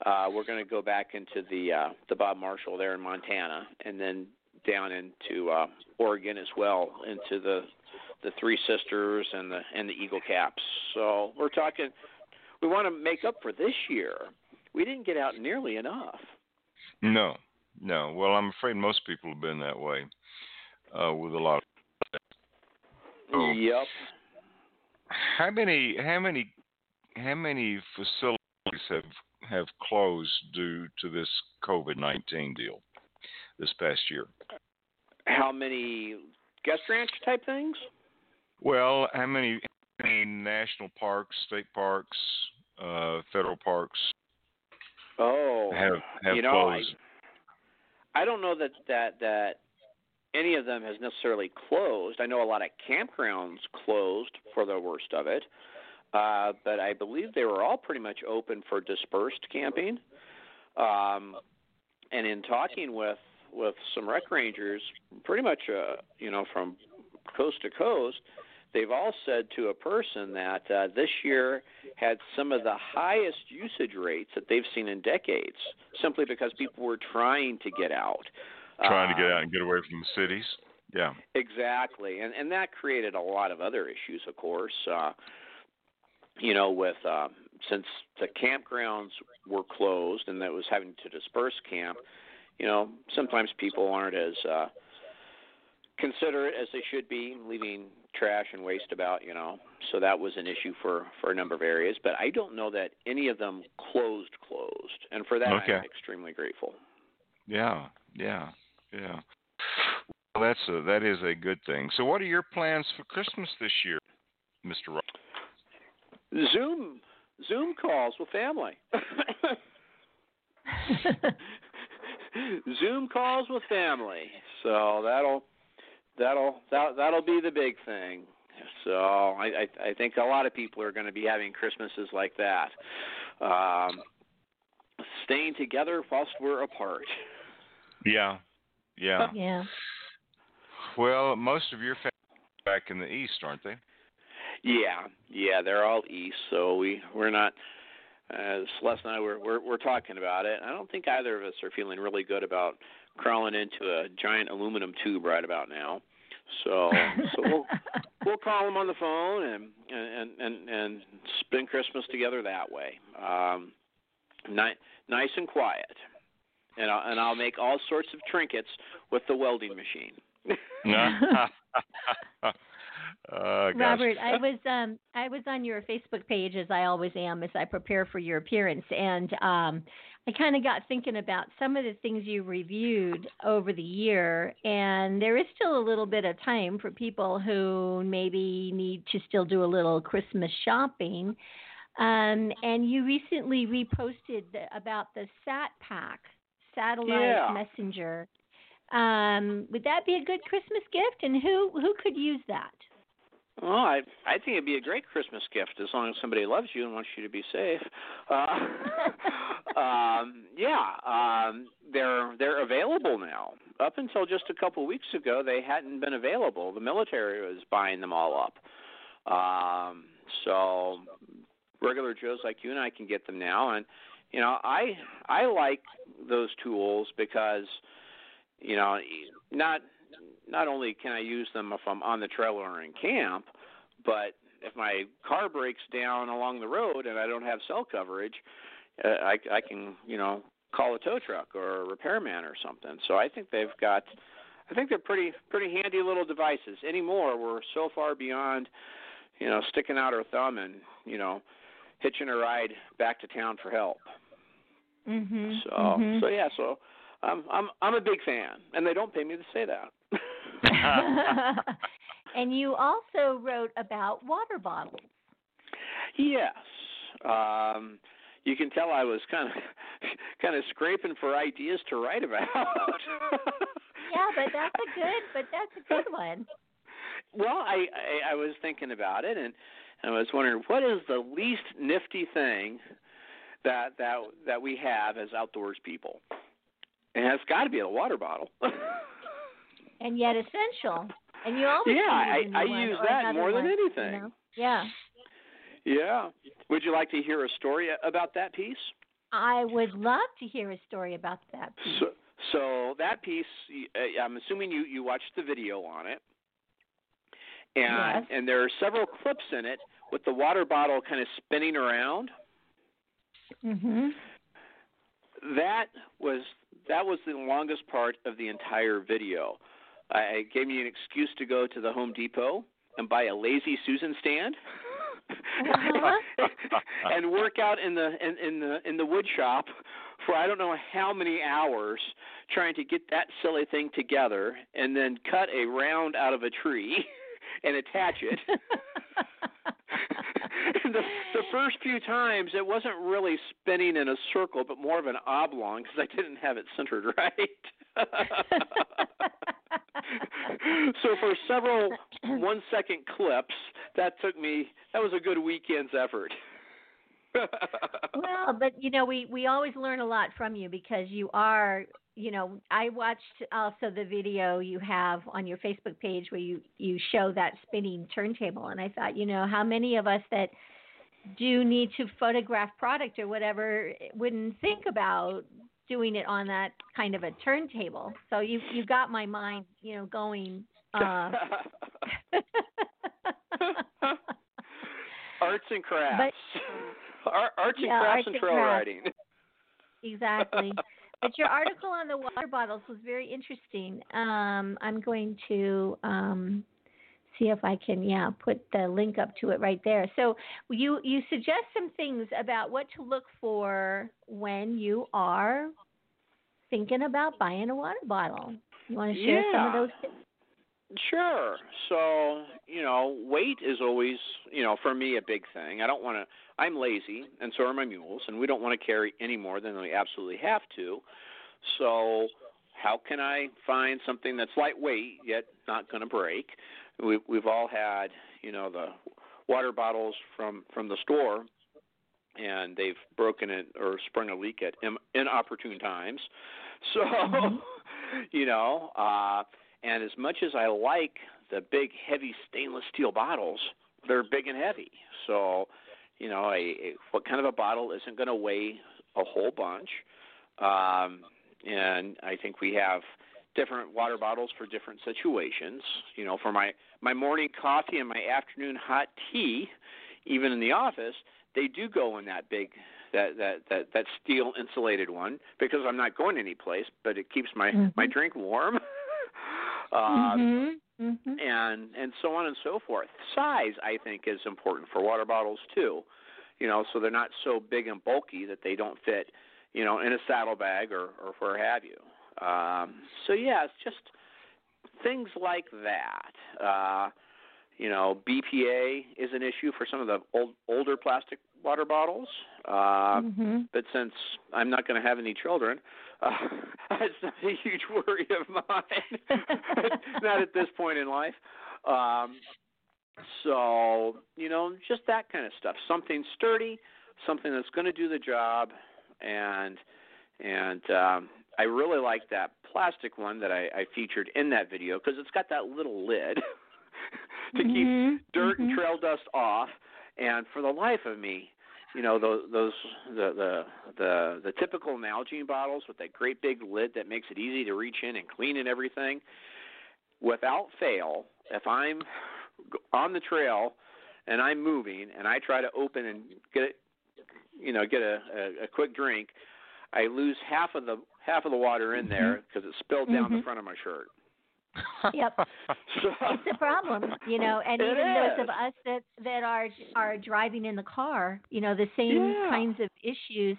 Speaker 6: uh, we're going to go back into the uh, the Bob Marshall there in Montana, and then down into uh, Oregon as well, into the the Three Sisters and the and the Eagle Caps. So we're talking we want to make up for this year. We didn't get out nearly enough.
Speaker 1: No, no. Well, I'm afraid most people have been that way uh, with a lot. Of, Oh.
Speaker 6: Yep.
Speaker 1: how many? How many? How many facilities have have closed due to this COVID nineteen deal this past year?
Speaker 6: How many guest ranch type things?
Speaker 1: Well, how many, how many national parks, state parks, uh, federal parks
Speaker 6: Oh,
Speaker 1: have have
Speaker 6: you know,
Speaker 1: closed?
Speaker 6: I don't know that that that any of them has necessarily closed. I know a lot of campgrounds closed for the worst of it, uh, but I believe they were all pretty much open for dispersed camping. Um, and in talking with with some rec rangers, pretty much uh, you know from coast to coast, they've all said to a person that uh, this year had some of the highest usage rates that they've seen in decades, simply because people were trying to get out.
Speaker 1: Trying to get
Speaker 6: Um,
Speaker 1: out and get away from the cities. Yeah.
Speaker 6: Exactly, and and that created a lot of other issues, of course. Uh, you know, with um, since the campgrounds were closed and that was having to disperse camp, you know, sometimes people aren't as uh, considerate as they should be, leaving trash and waste about. You know, so that was an issue for for a number of areas. But I don't know that any of them closed closed, and for that
Speaker 1: Okay.
Speaker 6: I'm extremely grateful.
Speaker 1: Yeah. Yeah. Yeah. Well, that's a that is a good thing. So, what are your plans for Christmas this year, Mister? Rob?
Speaker 6: Zoom Zoom calls with family. Zoom calls with family. So that'll that'll that that'll be the big thing. So I I, I think a lot of people are going to be having Christmases like that. Um, staying together whilst we're apart.
Speaker 1: Yeah. Yeah.
Speaker 3: yeah.
Speaker 1: Well, most of your family back in the east, aren't they?
Speaker 6: Yeah, yeah, they're all east, so we we're not. Uh, Celeste and I were we're we're talking about it. I don't think either of us are feeling really good about crawling into a giant aluminum tube right about now. So so we'll we'll call them on the phone and and and and spend Christmas together that way. Um, ni- nice and quiet, and I'll, and I'll make all sorts of trinkets with the welding machine.
Speaker 1: uh, gosh.
Speaker 3: Robert, I was um I was on your Facebook page as I always am as I prepare for your appearance and um I kind of got thinking about some of the things you reviewed over the year and there is still a little bit of time for people who maybe need to still do a little Christmas shopping. Um and you recently reposted the, about the Sat Pack satellite
Speaker 6: Yeah.
Speaker 3: messenger. Um, would that be a good Christmas gift? And who who could use that?
Speaker 6: Well, I I think it'd be a great Christmas gift as long as somebody loves you and wants you to be safe. Uh, um, yeah, um, they're they're available now. Up until just a couple of weeks ago, they hadn't been available. The military was buying them all up. Um, so regular Joes like you and I can get them now, and you know I I like those tools because you know not not only can I use them if I'm on the trailer or in camp, but if my car breaks down along the road and I don't have cell coverage, uh, I, I can you know call a tow truck or a repairman or something. So I think they've got, I think they're pretty pretty handy little devices. Anymore, we're so far beyond, you know, sticking out our thumb and you know, hitching a ride back to town for help.
Speaker 3: Mhm.
Speaker 6: So
Speaker 3: mhm.
Speaker 6: so yeah, so I'm I'm I'm a big fan, and they don't pay me to say that.
Speaker 3: and you also wrote about water bottles.
Speaker 6: Yes. Um, you can tell I was kind of kind of scraping for ideas to write about.
Speaker 3: yeah, but that's a good but that's a good one.
Speaker 6: Well, I, I I was thinking about it and and I was wondering what is the least nifty thing that that that we have as outdoors people. And it's got to be a water bottle.
Speaker 3: And yet essential. And you always
Speaker 6: yeah, I I use that more
Speaker 3: one,
Speaker 6: than anything.
Speaker 3: You know? Yeah.
Speaker 6: Yeah. Would you like to hear a story about that piece?
Speaker 3: I would love to hear a story about that piece.
Speaker 6: So, so that piece, uh, I'm assuming you you watched the video on it, and
Speaker 3: yes.
Speaker 6: and there are several clips in it with the water bottle kind of spinning around.
Speaker 3: Mhm.
Speaker 6: That was that was the longest part of the entire video. I it gave me an excuse to go to the Home Depot and buy a lazy Susan stand.
Speaker 3: Uh-huh.
Speaker 6: and work out in the in, in the in the wood shop for I don't know how many hours trying to get that silly thing together and then cut a round out of a tree and attach it. the, the first few times it wasn't really spinning in a circle but more of an oblong because I didn't have it centered right. So for several one second clips, that took me. That was a good weekend's effort.
Speaker 3: well, but you know, we we always learn a lot from you because you are. You know, I watched also the video you have on your Facebook page where you you show that spinning turntable, and I thought, you know, how many of us that do need to photograph product or whatever wouldn't think about doing it on that kind of a turntable. So you you got my mind, you know, going. Uh,
Speaker 6: arts and crafts.
Speaker 3: But,
Speaker 6: arts and
Speaker 3: yeah,
Speaker 6: crafts
Speaker 3: arts
Speaker 6: and
Speaker 3: and
Speaker 6: trail
Speaker 3: crafts.
Speaker 6: riding.
Speaker 3: Exactly. but your article on the water bottles was very interesting. Um, I'm going to um, see if I can, yeah, put the link up to it right there. So you you suggest some things about what to look for when you are thinking about buying a water bottle. You want to share some of those tips?
Speaker 6: Sure. So, you know, weight is always, you know, for me a big thing. I don't want to I'm lazy and so are my mules and we don't want to carry any more than we absolutely have to. So, how can I find something that's lightweight yet not going to break? We we've all had, you know, the water bottles from from the store and they've broken it or sprung a leak at in, inopportune times. So, you know, uh and as much as I like the big, heavy stainless steel bottles, they're big and heavy. So, you know, a, a what kind of a bottle isn't going to weigh a whole bunch? Um, and I think we have different water bottles for different situations. You know, for my my morning coffee and my afternoon hot tea, even in the office, they do go in that big that that that that steel insulated one because I'm not going any place, but it keeps my
Speaker 3: Mhm.
Speaker 6: my drink warm. um,
Speaker 3: mm-hmm. Mm-hmm.
Speaker 6: and and so on and so forth. Size, I think, is important for water bottles too. You know, so they're not so big and bulky that they don't fit, you know, in a saddlebag or or where have you. Um, so yeah, it's just things like that. Uh, you know, BPA is an issue for some of the old older plastic water bottles. Uh,
Speaker 3: mm-hmm.
Speaker 6: but since I'm not going to have any children, uh, it's not a huge worry of mine. not at this point in life. Um, so you know, just that kind of stuff. Something sturdy, something that's going to do the job, and and um, I really like that plastic one that I, I featured in that video because it's got that little lid to keep
Speaker 3: Mhm.
Speaker 6: dirt and
Speaker 3: Mhm.
Speaker 6: trail dust off. And for the life of me, you know those those the the the the typical Nalgene bottles with that great big lid that makes it easy to reach in and clean and everything. Without fail, if I'm on the trail and I'm moving and I try to open and get it, you know, get a, a, a quick drink, I lose half of the half of the water in there because it spilled down the
Speaker 3: Mhm.
Speaker 6: front of my shirt.
Speaker 3: Yep.
Speaker 6: So,
Speaker 3: it's a problem, you know, and even those of us that that are are driving in the car, you know, the same
Speaker 6: Yeah.
Speaker 3: kinds of issues.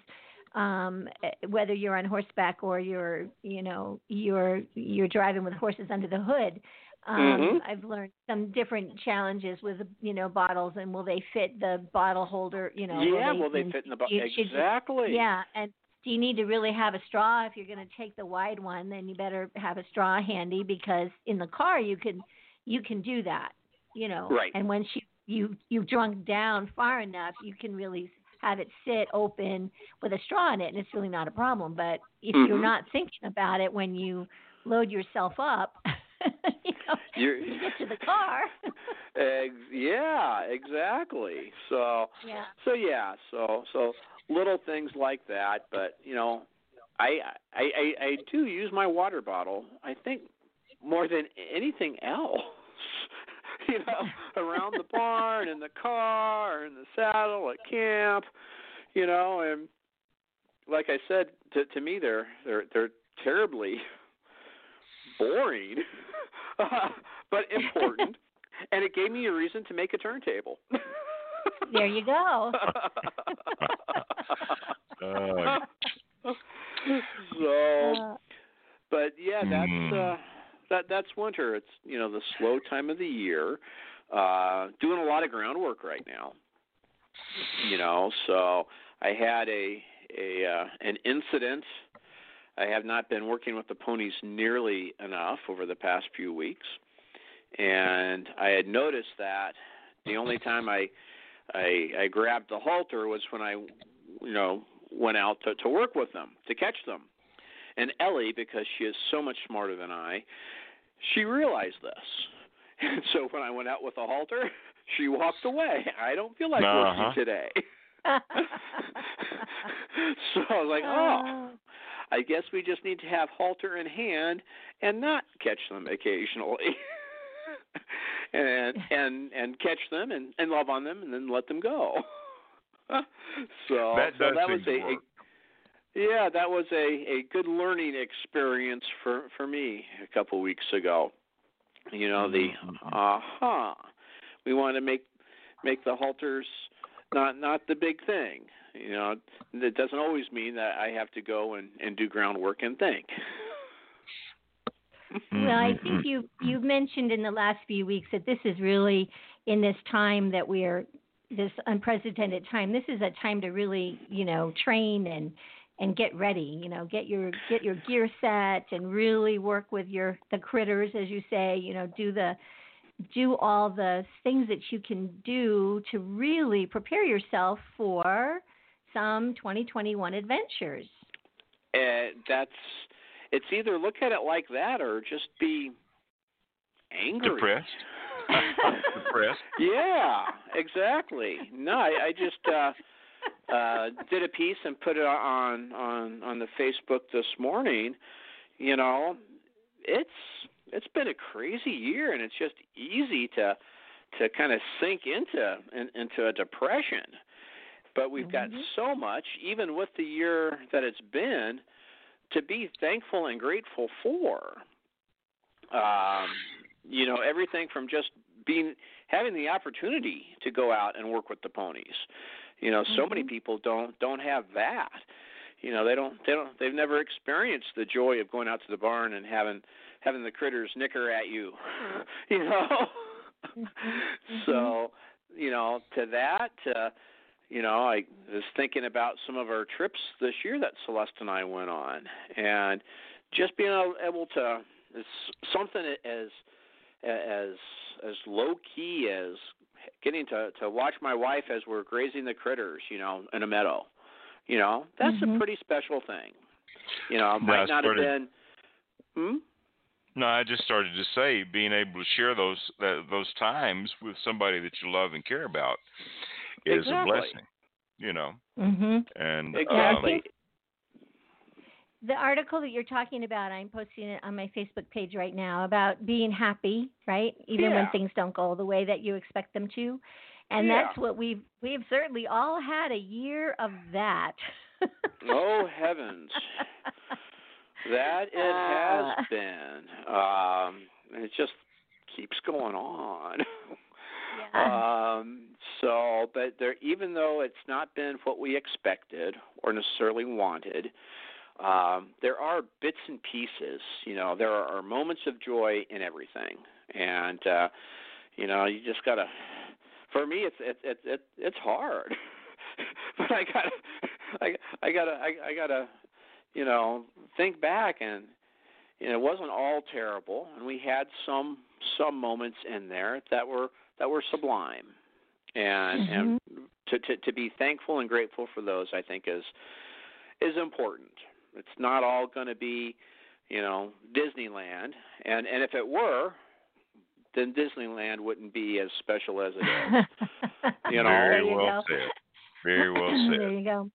Speaker 3: Um, eh, whether you're on horseback or you're, you know, you're you're driving with horses under the hood, Um,
Speaker 6: Mhm.
Speaker 3: I've learned some different challenges with you know bottles, and will they fit the bottle holder? You know,
Speaker 6: yeah,
Speaker 3: will
Speaker 6: well, they fit in the bo-
Speaker 3: you should-
Speaker 6: exactly.
Speaker 3: Yeah, and do you need to really have a straw if you're going to take the wide one? Then you better have a straw handy because in the car you can you can do that. You know,
Speaker 6: Right.
Speaker 3: And once you you you've drunk down far enough, you can really have it sit open with a straw in it, and it's really not a problem. But if you're
Speaker 6: Mhm.
Speaker 3: not thinking about it when you load yourself up, you know,
Speaker 6: You're,
Speaker 3: you get to the car.
Speaker 6: Ex- yeah, exactly. So,
Speaker 3: yeah.
Speaker 6: so yeah, so so little things like that, but you know, I I I, I do use my water bottle. I think more than anything else. you know, around the barn, in the car, in the saddle, at camp. You know, and like I said, to to me, they're they're they're terribly boring, but important. and it gave me a reason to make a turntable.
Speaker 3: There you go.
Speaker 1: Uh,
Speaker 6: so,
Speaker 3: Uh,
Speaker 6: but yeah, that's
Speaker 1: Hmm.
Speaker 6: uh, that that's winter. It's you know the slow time of the year. Uh, doing a lot of groundwork right now. You know, so I had a a uh, an incident. I have not been working with the ponies nearly enough over the past few weeks, and I had noticed that the only time I I, I grabbed the halter was when I, you know, went out to, to work with them to catch them. And Ellie, because she is so much smarter than I, she realized this. And so when I went out with a halter, she walked away. I don't feel like
Speaker 1: Uh-huh.
Speaker 6: working today. so I was like, oh, I guess we just need to have halter in hand and not catch them occasionally. and and and catch them and and love on them and then let them go. so
Speaker 1: That
Speaker 6: so that was
Speaker 1: to
Speaker 6: a, a yeah, that was a a good learning experience for for me a couple weeks ago. You know the
Speaker 1: Mhm.
Speaker 6: aha. We want to make make the halters not not the big thing. You know, it doesn't always mean that I have to go and and do groundwork and think.
Speaker 3: Mm-hmm, well, I think mm-hmm. you you've mentioned in the last few weeks that this is really in this time that we are this unprecedented time. This is a time to really, you know, train and and get ready. You know, get your get your gear set and really work with your the critters, as you say. You know, do the do all the things that you can do to really prepare yourself for some 2021 adventures.
Speaker 6: And that's it's either look at it like that or just be angry.
Speaker 1: Depressed. Depressed.
Speaker 6: Yeah, exactly. No, I, I just uh uh did a piece and put it on on on the Facebook this morning. You know, it's it's been a crazy year and it's just easy to to kind of sink into in, into a depression. But we've got
Speaker 3: Mhm.
Speaker 6: so much even with the year that it's been to be thankful and grateful for. Um, you know, everything from just being having the opportunity to go out and work with the ponies. You know, so many
Speaker 3: Mhm.
Speaker 6: people don't don't have that. You know, they don't they don't they've never experienced the joy of going out to the barn and having having the critters nicker at you. you know.
Speaker 3: Mhm.
Speaker 6: So, you know, to that uh you know, I was thinking about some of our trips this year that Celeste and I went on, and just being able to it's something as as as low key as getting to to watch my wife as we're grazing the critters, you know, in a meadow. You know, that's
Speaker 3: Mhm.
Speaker 6: a pretty special thing. You know, it might
Speaker 1: it's
Speaker 6: not have been. Hmm.
Speaker 1: No, I just started to say being able to share those that, those times with somebody that you love and care about is
Speaker 6: Exactly.
Speaker 1: a blessing. You know,
Speaker 3: Mhm.
Speaker 1: and
Speaker 6: Exactly.
Speaker 1: um,
Speaker 3: the article that you're talking about, I'm posting it on my Facebook page right now about being happy, right? Even when things don't go the way that you expect them to. And
Speaker 6: Yeah.
Speaker 3: that's what we've we've certainly all had a year of that.
Speaker 6: oh heavens. That it
Speaker 3: Uh.
Speaker 6: has been. Um, and it just keeps going on.
Speaker 3: Yeah.
Speaker 6: um, so, but there, even though it's not been what we expected or necessarily wanted, um, there are bits and pieces. You know, there are moments of joy in everything, and uh, you know, you just gotta. For me, it's it's it's it, it's hard, but I gotta, I I gotta I, I gotta, you know, think back and you know, it wasn't all terrible, and we had some some moments in there that were that were sublime, and
Speaker 3: mm-hmm.
Speaker 6: and to, to to be thankful and grateful for those, I think is is important. It's not all going to be, you know, Disneyland, and and if it were, then Disneyland wouldn't be as special as it is. you know,
Speaker 1: very
Speaker 3: you
Speaker 1: well
Speaker 3: go.
Speaker 1: said. Very well said.
Speaker 3: there you go.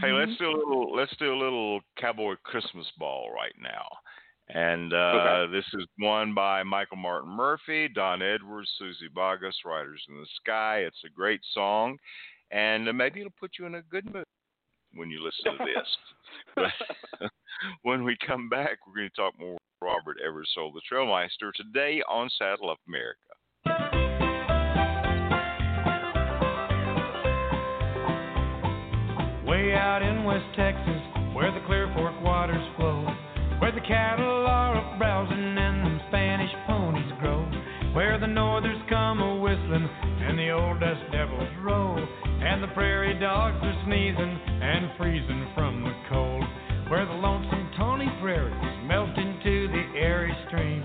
Speaker 1: Hey, let's
Speaker 3: Mhm.
Speaker 1: do a little. Let's do a little cowboy Christmas ball right now, and uh,
Speaker 6: Okay.
Speaker 1: this is one by Michael Martin Murphey, Don Edwards, Suzy Bogguss, Riders in the Sky. It's a great song, and uh, maybe it'll put you in a good mood when you listen to this. But when we come back, we're going to talk more with Robert Eversole, the Trailmeister, today on Saddle Up America.
Speaker 7: Way out in West Texas, where the Clear Fork waters flow, where the cattle are up browsing and the Spanish ponies grow, where the northers come a whistling and the old dust devils roll, and the prairie dogs are sneezing and freezing from the cold, where the lonesome tawny prairies melt into the airy streams,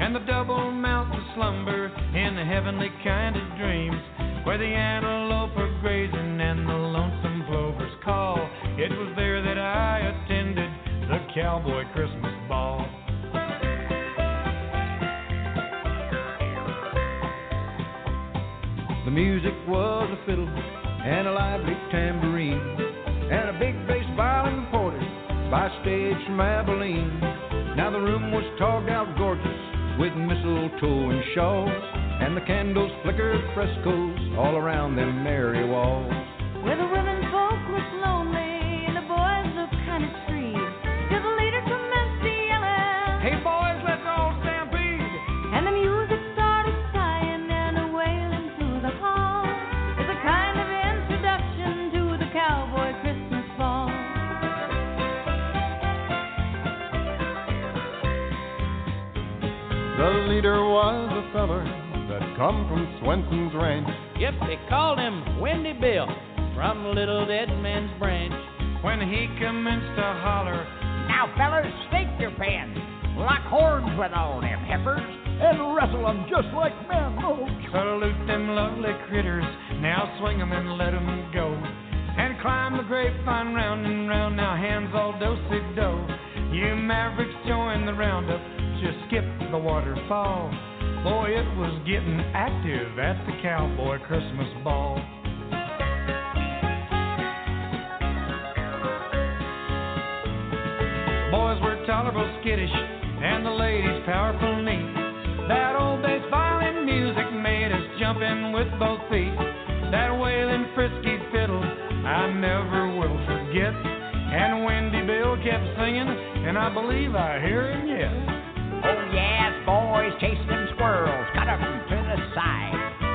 Speaker 7: and the double mountains slumber in the heavenly kind of dreams, where the antelope are grazing and the lonesome plovers call. It was there that I attended the cowboy Christmas ball. The music was a fiddle and a lively tambourine and a big bass violin imported by stage from Abilene. Now the room was togged out gorgeous with mistletoe and shawls and the candles flickered frescoes all around them merry walls.
Speaker 4: Where the women
Speaker 8: come from Swenson's ranch.
Speaker 9: Yep, they called him Windy Bill from Little Dead Man's Branch.
Speaker 7: When he commenced to holler,
Speaker 10: Now, fellas, stake your pens. Lock horns with all them heifers and wrestle 'em just like men. Oh,
Speaker 7: salute them lovely critters, now swing 'em and let 'em go. And climb the grapevine round and round, now hands all dosey do. You mavericks join the roundup, just skip the waterfall. Boy, it was getting active at the cowboy Christmas ball. Boys were tolerable skittish, and the ladies powerful neat. That old bass violin music made us jump in with both feet. That wailing frisky fiddle I never will forget. And Windy Bill kept singing, and I believe I hear him yet.
Speaker 10: Oh yes, boys, chase them squirrels, cut 'em to the side.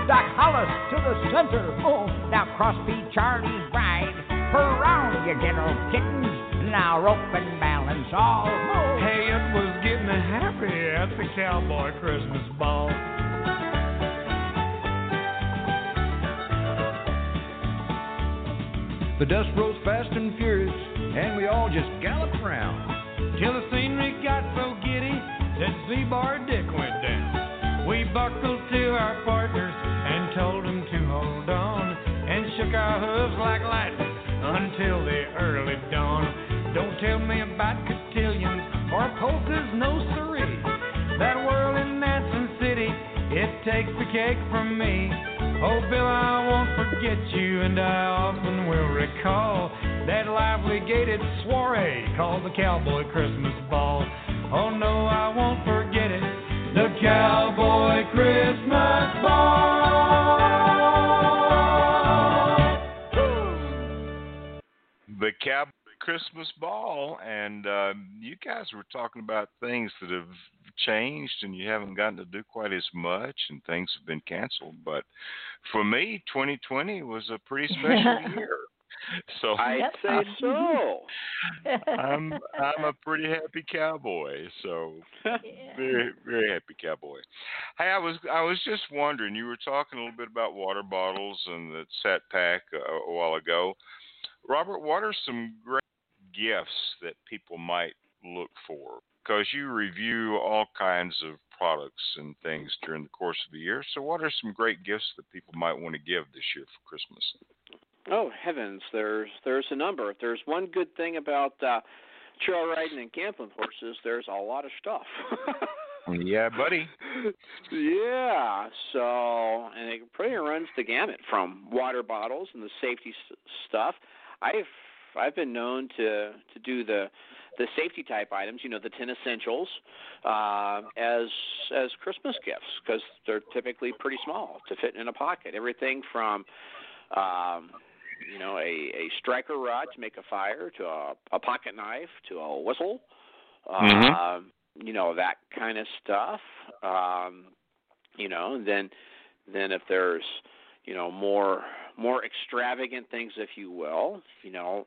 Speaker 10: Doc Hollis to the center. Oh, now Crossbeat Charlie's ride. Per round, you gentle kittens. Now rope and balance all. Oh,
Speaker 7: Hey, it was getting happy at the cowboy Christmas ball. The dust rose fast and furious, and we all just galloped round. Till the scenery got so giddy that Z-Bar Dick went down. We buckled to our partners and told them to hold on, and shook our hooves like lightning until the early dawn. Don't tell me about cotillions or polkas, no siree. That whirling dancing city, it takes the cake from me. Oh, Bill, I won't forget you, and I often will recall that lively gated soiree called the Cowboy Christmas Ball. Oh, no, I won't forget it. The Cowboy Christmas Ball.
Speaker 1: the Cowboy Christmas Ball, and uh, you guys were talking about things that have changed, and you haven't gotten to do quite as much, and things have been canceled. But for me, 2020 was a pretty special year. So
Speaker 6: I'd say so.
Speaker 1: I'm I'm a pretty happy cowboy. So
Speaker 3: Yeah.
Speaker 1: very very happy cowboy. Hey, I was I was just wondering. You were talking a little bit about water bottles and the set pack a, a while ago. Robert, what are some great gifts that people might look for? Because you review all kinds of products and things during the course of the year. So, what are some great gifts that people might want to give this year for Christmas?
Speaker 6: Oh heavens, there's there's a number. If there's one good thing about uh, trail riding and camping with horses, there's a lot of stuff.
Speaker 1: Yeah, buddy.
Speaker 6: yeah. So, and it pretty runs the gamut from water bottles and the safety s- stuff. I've I've been known to to do the the safety type items, you know, the ten essentials, uh, as as Christmas gifts because they're typically pretty small to fit in a pocket. Everything from um, you know, a, a striker rod to make a fire, to a, a pocket knife, to a whistle,
Speaker 1: Mhm.
Speaker 6: um, you know, that kind of stuff. Um, you know, and then then if there's you know more more extravagant things, if you will, you know,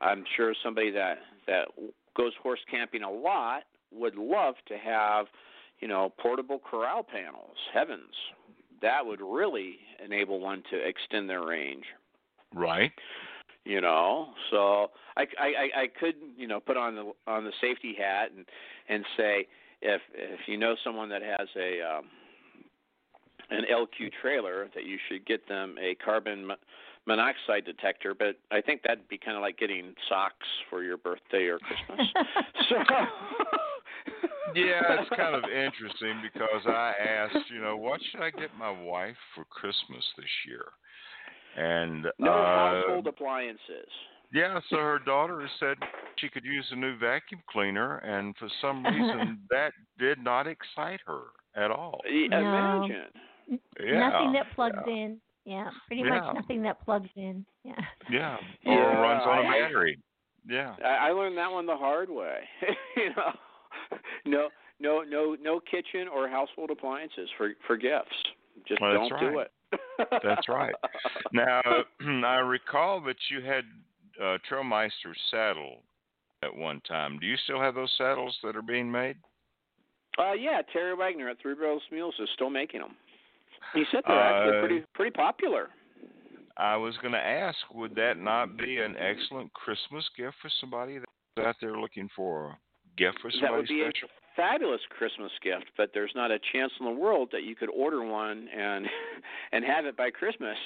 Speaker 6: I'm sure somebody that that goes horse camping a lot would love to have you know portable corral panels. Heavens, that would really enable one to extend their range
Speaker 1: Right.
Speaker 6: you know so I, I i i could you know put on the on the safety hat and and say if if you know someone that has a um an lq trailer that you should get them a carbon monoxide detector but i think that'd be kind of like getting socks for your birthday or christmas so
Speaker 1: Yeah, it's kind of interesting because I asked, you know, what should I get my wife for Christmas this year? And
Speaker 6: no
Speaker 1: uh,
Speaker 6: household appliances
Speaker 1: yeah, so her daughter said she could use a new vacuum cleaner, and for some reason that did not excite her at all.
Speaker 3: No.
Speaker 6: imagine
Speaker 1: Yeah,
Speaker 3: nothing that plugs
Speaker 1: yeah.
Speaker 3: in. Yeah, pretty
Speaker 1: Yeah.
Speaker 3: much nothing that plugs in. Yeah.
Speaker 1: Yeah, or
Speaker 6: Yeah,
Speaker 1: runs on a
Speaker 6: I-
Speaker 1: battery. Yeah.
Speaker 6: I, I learned that one the hard way. you know, no, no, no, no kitchen or household appliances for for gifts. Just
Speaker 1: Well, that's
Speaker 6: don't do
Speaker 1: right.
Speaker 6: it.
Speaker 1: That's right. Now, I recall that you had uh, Trailmeister saddle at one time. Do you still have those saddles that are being made?
Speaker 6: Uh, yeah, Terry Wagner at Three Barrels Mules is still making them. He said they're actually
Speaker 1: Uh,
Speaker 6: pretty pretty popular.
Speaker 1: I was going to ask, would that not be an excellent Christmas gift for somebody that's out there looking for a gift for somebody
Speaker 6: be a
Speaker 1: special?
Speaker 6: Fabulous Christmas gift, but there's not a chance in the world that you could order one and and have it by Christmas.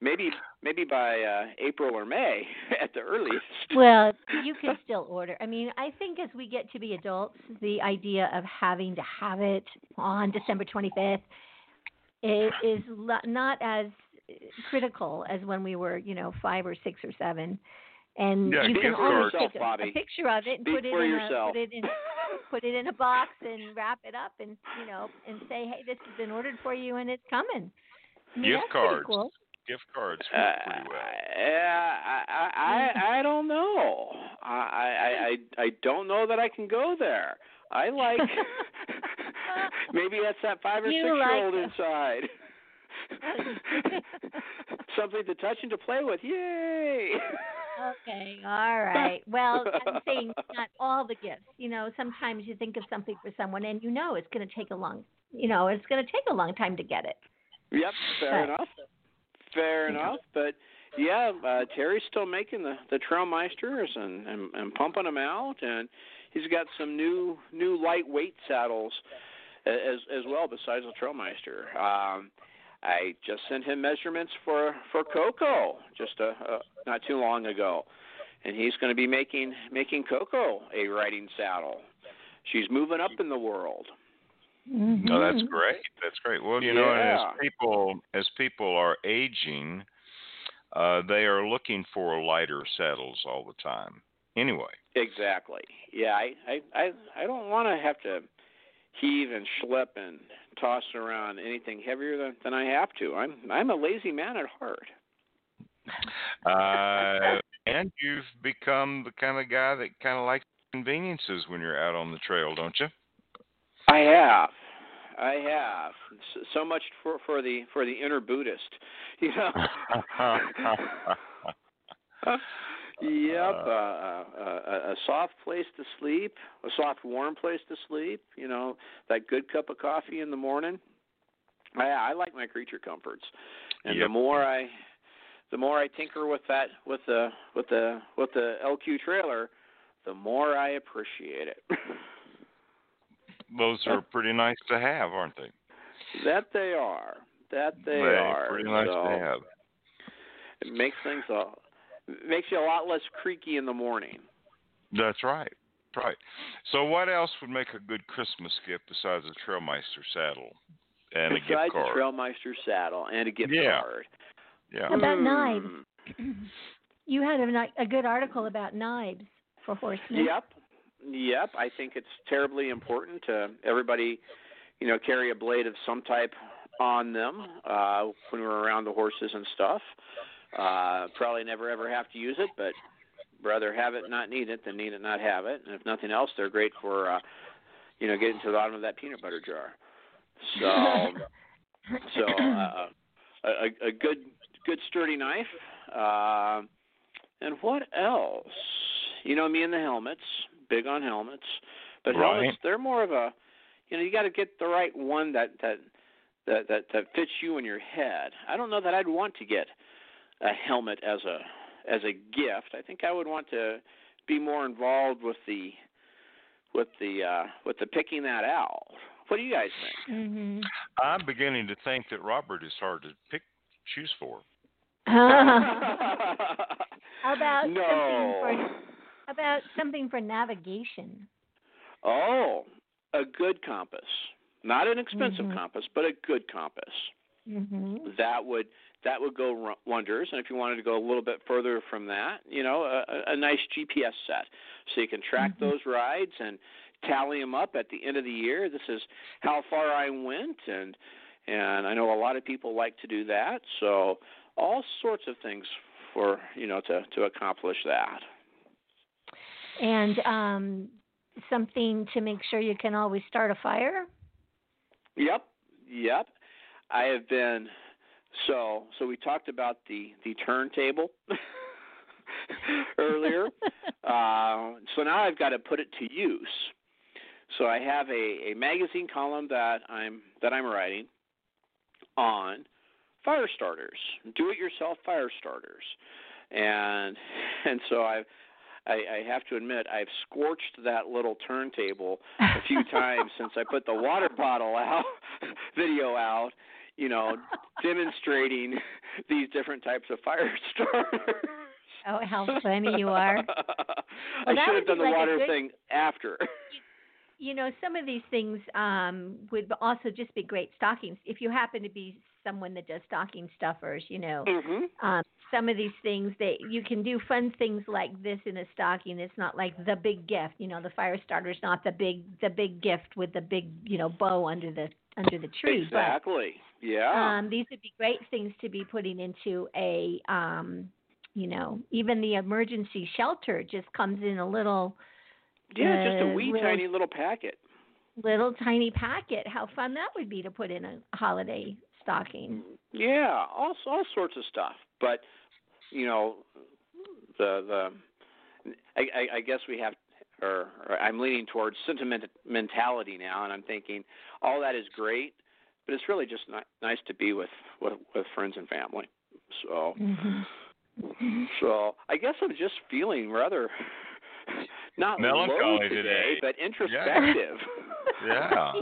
Speaker 6: Maybe maybe by uh, April or May at the earliest.
Speaker 3: Well, you can still order. I mean, I think as we get to be adults, the idea of having to have it on December 25th is, is not as critical as when we were, you know, five or six or seven. And
Speaker 1: Yeah,
Speaker 3: you can always
Speaker 6: yourself,
Speaker 3: take a, a picture of it and
Speaker 6: Speak
Speaker 3: put it in
Speaker 6: yourself.
Speaker 3: a put it in put it in a box and wrap it up and you know and say, hey, this has been ordered for you and it's coming. I mean,
Speaker 1: Gift
Speaker 3: that's
Speaker 1: cards.
Speaker 3: Cool.
Speaker 1: Gift cards
Speaker 6: Uh,
Speaker 1: pretty well.
Speaker 6: yeah, I, I, I, I don't know. I, I, I, I don't know that I can go there. I like maybe that's that five or
Speaker 3: You
Speaker 6: six year old
Speaker 3: like-
Speaker 6: inside. Something to touch and to play with. Yay!
Speaker 3: Okay, all right. Well, I'm saying not all the gifts. You know, sometimes you think of something for someone and you know it's going to take a long, you know, it's going to take a long time to get it.
Speaker 6: Yep, fair
Speaker 3: But-
Speaker 6: enough. Fair
Speaker 3: Yeah.
Speaker 6: enough, but yeah, uh, Terry's still making the the Trailmeisters and, and and pumping them out, and he's got some new new lightweight saddles as as well besides the Trailmeister. Um, I just sent him measurements for for Coco just a, a not too long ago, and he's going to be making making Coco a riding saddle. She's moving up in the world.
Speaker 1: No, that's
Speaker 3: Mhm.
Speaker 1: great. That's great. Well, you know, as people as people are aging, uh, they are looking for lighter saddles all the time. Anyway,
Speaker 6: Exactly. Yeah, I I I, I don't want to have to heave and schlep and toss around anything heavier than, than I have to. I'm I'm a lazy man at heart.
Speaker 1: uh, and you've become the kind of guy that kind of likes conveniences when you're out on the trail, don't you?
Speaker 6: I have. I have so much for for the for the inner Buddhist, you know. Yep, uh, uh, a, a soft place to sleep, a soft, warm place to sleep. You know, that good cup of coffee in the morning. I, I like my creature comforts, and
Speaker 1: Yep.
Speaker 6: the more I, the more I tinker with that, with the, with the, with the LQ trailer, the more I appreciate it.
Speaker 1: Those are pretty nice to have, aren't they?
Speaker 6: that they are. That they, are.
Speaker 1: Pretty nice
Speaker 6: so
Speaker 1: to have.
Speaker 6: It makes things a, makes you a lot less creaky in the morning.
Speaker 1: That's right. Right. So, what else would make a good Christmas gift besides a Trailmeister saddle and a gift
Speaker 6: Besides
Speaker 1: card?
Speaker 6: the Trailmeister saddle and a gift
Speaker 1: Yeah.
Speaker 6: card.
Speaker 1: yeah.
Speaker 3: How about knives?
Speaker 6: Hmm.
Speaker 3: You had a, a good article about knives for horsemen.
Speaker 6: Yep. Yep. I think it's terribly important to everybody, you know, carry a blade of some type on them uh, when we're around the horses and stuff. Uh, probably never ever have to use it, but rather have it not need it than need it not have it. And if nothing else, they're great for, uh, you know, getting to the bottom of that peanut butter jar. So, so uh, a, a- good, good sturdy knife. Uh, and what else? You know me and the helmets. Big on helmets, but
Speaker 1: Right.
Speaker 6: helmets they're more of a, you know, you got to get the right one that that that that that fits you in your head. I don't know that I'd want to get a helmet as a as a gift. I think I would want to be more involved with the with the uh with the picking that out. What do you guys think?
Speaker 3: hmm
Speaker 1: I'm beginning to think that Robert is hard to pick choose for.
Speaker 3: How about something for how about something for navigation?
Speaker 6: Oh, a good compass. Not an expensive
Speaker 3: Mhm.
Speaker 6: compass, but a good compass.
Speaker 3: Hmm
Speaker 6: That would that would go wonders. And if you wanted to go a little bit further from that, you know, a, a- nice GPS set, so you can track
Speaker 3: Mhm.
Speaker 6: those rides and tally them up at the end of the year. This is how far I went, and and I know a lot of people like to do that. So all sorts of things for you know to to accomplish that.
Speaker 3: And um, something to make sure you can always start a fire.
Speaker 6: Yep, yep. I have been so so we talked about the the turntable earlier. uh, so now I've got to put it to use. So I have a, a magazine column that I'm that I'm writing on fire starters, do it yourself fire starters. And and so I've I, I have to admit I've scorched that little turntable a few times since I put the water bottle out video out, you know, demonstrating these different types of fire starters.
Speaker 3: Oh, how funny you are!
Speaker 6: I should have done the
Speaker 3: like
Speaker 6: water
Speaker 3: good-
Speaker 6: thing after.
Speaker 3: You know, some of these things um, would also just be great stockings. If you happen to be someone that does stocking stuffers, you know,
Speaker 6: mhm.
Speaker 3: um, some of these things that you can do fun things like this in a stocking. It's not like the big gift, you know. The fire starter's not the big the big gift with the big you know bow under the under the tree.
Speaker 6: Exactly.
Speaker 3: But
Speaker 6: yeah.
Speaker 3: um, these would be great things to be putting into a um, you know even the emergency shelter just comes in a little
Speaker 6: yeah, just a
Speaker 3: uh,
Speaker 6: wee
Speaker 3: little-
Speaker 6: tiny little packet.
Speaker 3: little tiny packet. How fun that would be to put in a holiday stocking.
Speaker 6: Yeah, all all sorts of stuff. But you know, the the I, I, I guess we have, or, or I'm leaning towards sentimentality now, and I'm thinking all that is great, but it's really just ni- nice to be with, with with friends and family. So
Speaker 3: Mm-hmm.
Speaker 6: so I guess I'm just feeling rather not low
Speaker 1: Melancholy
Speaker 6: today,
Speaker 1: today.
Speaker 6: but introspective.
Speaker 1: Yeah.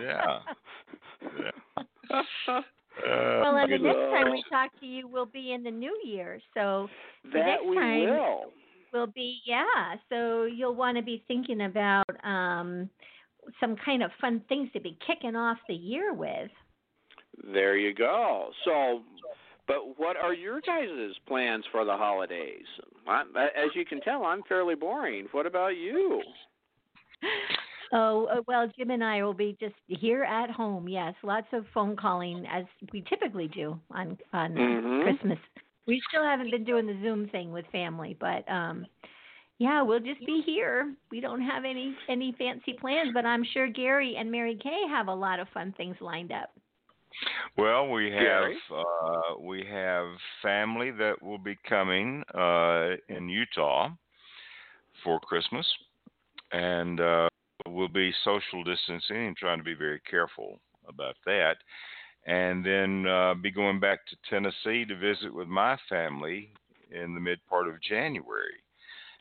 Speaker 1: Yeah. yeah. Uh,
Speaker 3: Well, and the next time we talk to you will be in the new year. So
Speaker 6: that
Speaker 3: next
Speaker 6: we will.
Speaker 3: Will be yeah. So you'll want to be thinking about um some kind of fun things to be kicking off the year with.
Speaker 6: There you go. So, but what are your guys' plans for the holidays? I, as you can tell, I'm fairly boring. What about you?
Speaker 3: Oh uh, well, Jim and I will be just here at home. Yes, lots of phone calling as we typically do on on
Speaker 6: Mhm.
Speaker 3: Christmas. We still haven't been doing the Zoom thing with family, but um yeah, we'll just be here. We don't have any any fancy plans, but I'm sure Gary and Mary Kay have a lot of fun things lined up.
Speaker 1: Well, we have uh, we have family that will be coming uh, in Utah for Christmas, and uh, we'll be social distancing and trying to be very careful about that. And then uh, be going back to Tennessee to visit with my family in the mid part of January.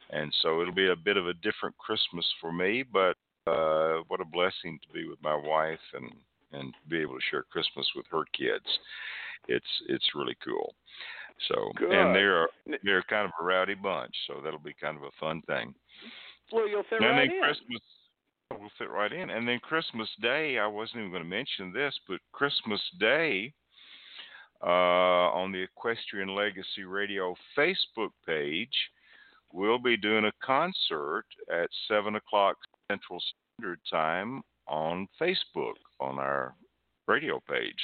Speaker 1: And so it'll be a bit of a different Christmas for me, but uh, what a blessing to be with my wife and and be able to share Christmas with her kids. It's it's really cool. So
Speaker 6: Good.
Speaker 1: and they're they're kind of a rowdy bunch, so that'll be kind of a fun thing.
Speaker 6: Well, you'll fit
Speaker 1: and
Speaker 6: right in.
Speaker 1: Christmas will fit right in. And then Christmas Day, I wasn't even going to mention this, but Christmas Day uh, on the Equestrian Legacy Radio Facebook page, we'll be doing a concert at seven o'clock Central Standard Time on Facebook on our radio page.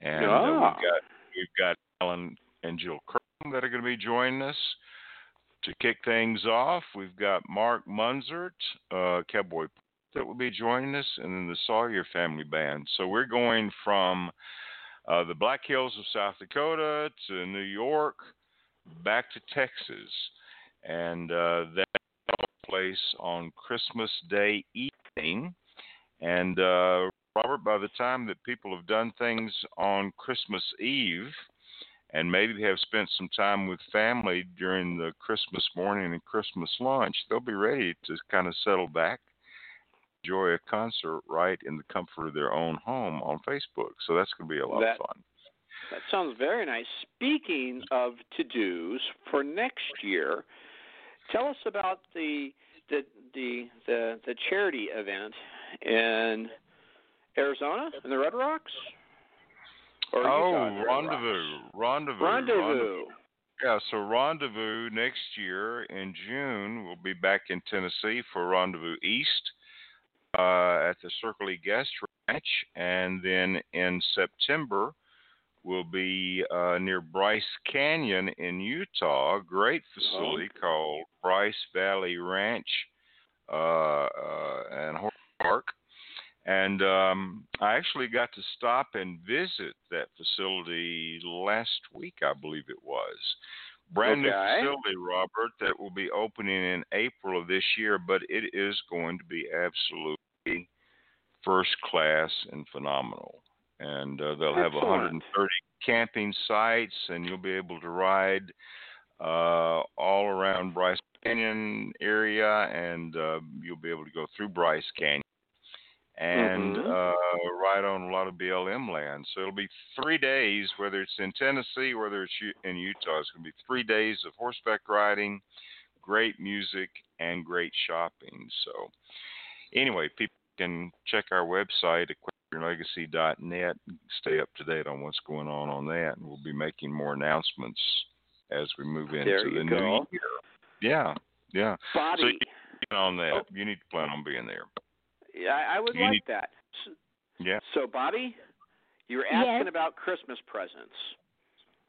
Speaker 1: And uh,
Speaker 6: Ah.
Speaker 1: we've got we've got Alan and Jill Crum that are going to be joining us to kick things off. We've got Mark Munzert, uh, Cowboy that will be joining us, and then the Sawyer Family Band. So we're going from uh, the Black Hills of South Dakota to New York, back to Texas, and uh, that place on Christmas Day evening. And uh, Robert, by the time that people have done things on Christmas Eve, and maybe have spent some time with family during the Christmas morning and Christmas lunch, they'll be ready to kind of settle back, enjoy a concert right in the comfort of their own home on Facebook. So that's going to be a lot
Speaker 6: That-
Speaker 1: of fun.
Speaker 6: That sounds very nice. Speaking of to dos for next year, tell us about the the the the, the charity event in Arizona in the Red Rocks. Or
Speaker 1: oh,
Speaker 6: the
Speaker 1: rendezvous, rendezvous,
Speaker 6: Rendezvous.
Speaker 1: Yeah, so Rendezvous next year in June, we'll be back in Tennessee for Rendezvous East uh, at the Circle E Guest Ranch. And then in September, we'll be uh, near Bryce Canyon in Utah, a great facility called Bryce Valley Ranch uh, uh, and Horse Park. And um, I actually got to stop and visit that facility last week, I believe it was. Brand new facility, Robert, that will be opening in April of this year, but it is going to be absolutely first class and phenomenal. And uh, they'll have
Speaker 6: Excellent.
Speaker 1: 130 camping sites, and you'll be able to ride uh, all around Bryce Canyon area, and uh, you'll be able to go through Bryce Canyon and
Speaker 6: Mhm.
Speaker 1: uh, ride on a lot of BLM land. So it'll be three days, whether it's in Tennessee, whether it's in Utah. It's going to be three days of horseback riding, great music, and great shopping. So anyway, people can check our website, equestrianlegacy.net, stay up to date on what's going on on that, and we'll be making more announcements as we move into
Speaker 6: There
Speaker 1: the
Speaker 6: you
Speaker 1: new
Speaker 6: go.
Speaker 1: year. Yeah, yeah.
Speaker 6: Bobbi.
Speaker 1: So you plan on that.
Speaker 6: Oh.
Speaker 1: You need to plan on being there.
Speaker 6: Yeah, I I would
Speaker 1: You
Speaker 6: like
Speaker 1: need-
Speaker 6: that. So,
Speaker 1: Yeah.
Speaker 6: so, Bobbi, you were
Speaker 3: Yes.
Speaker 6: asking about Christmas presents,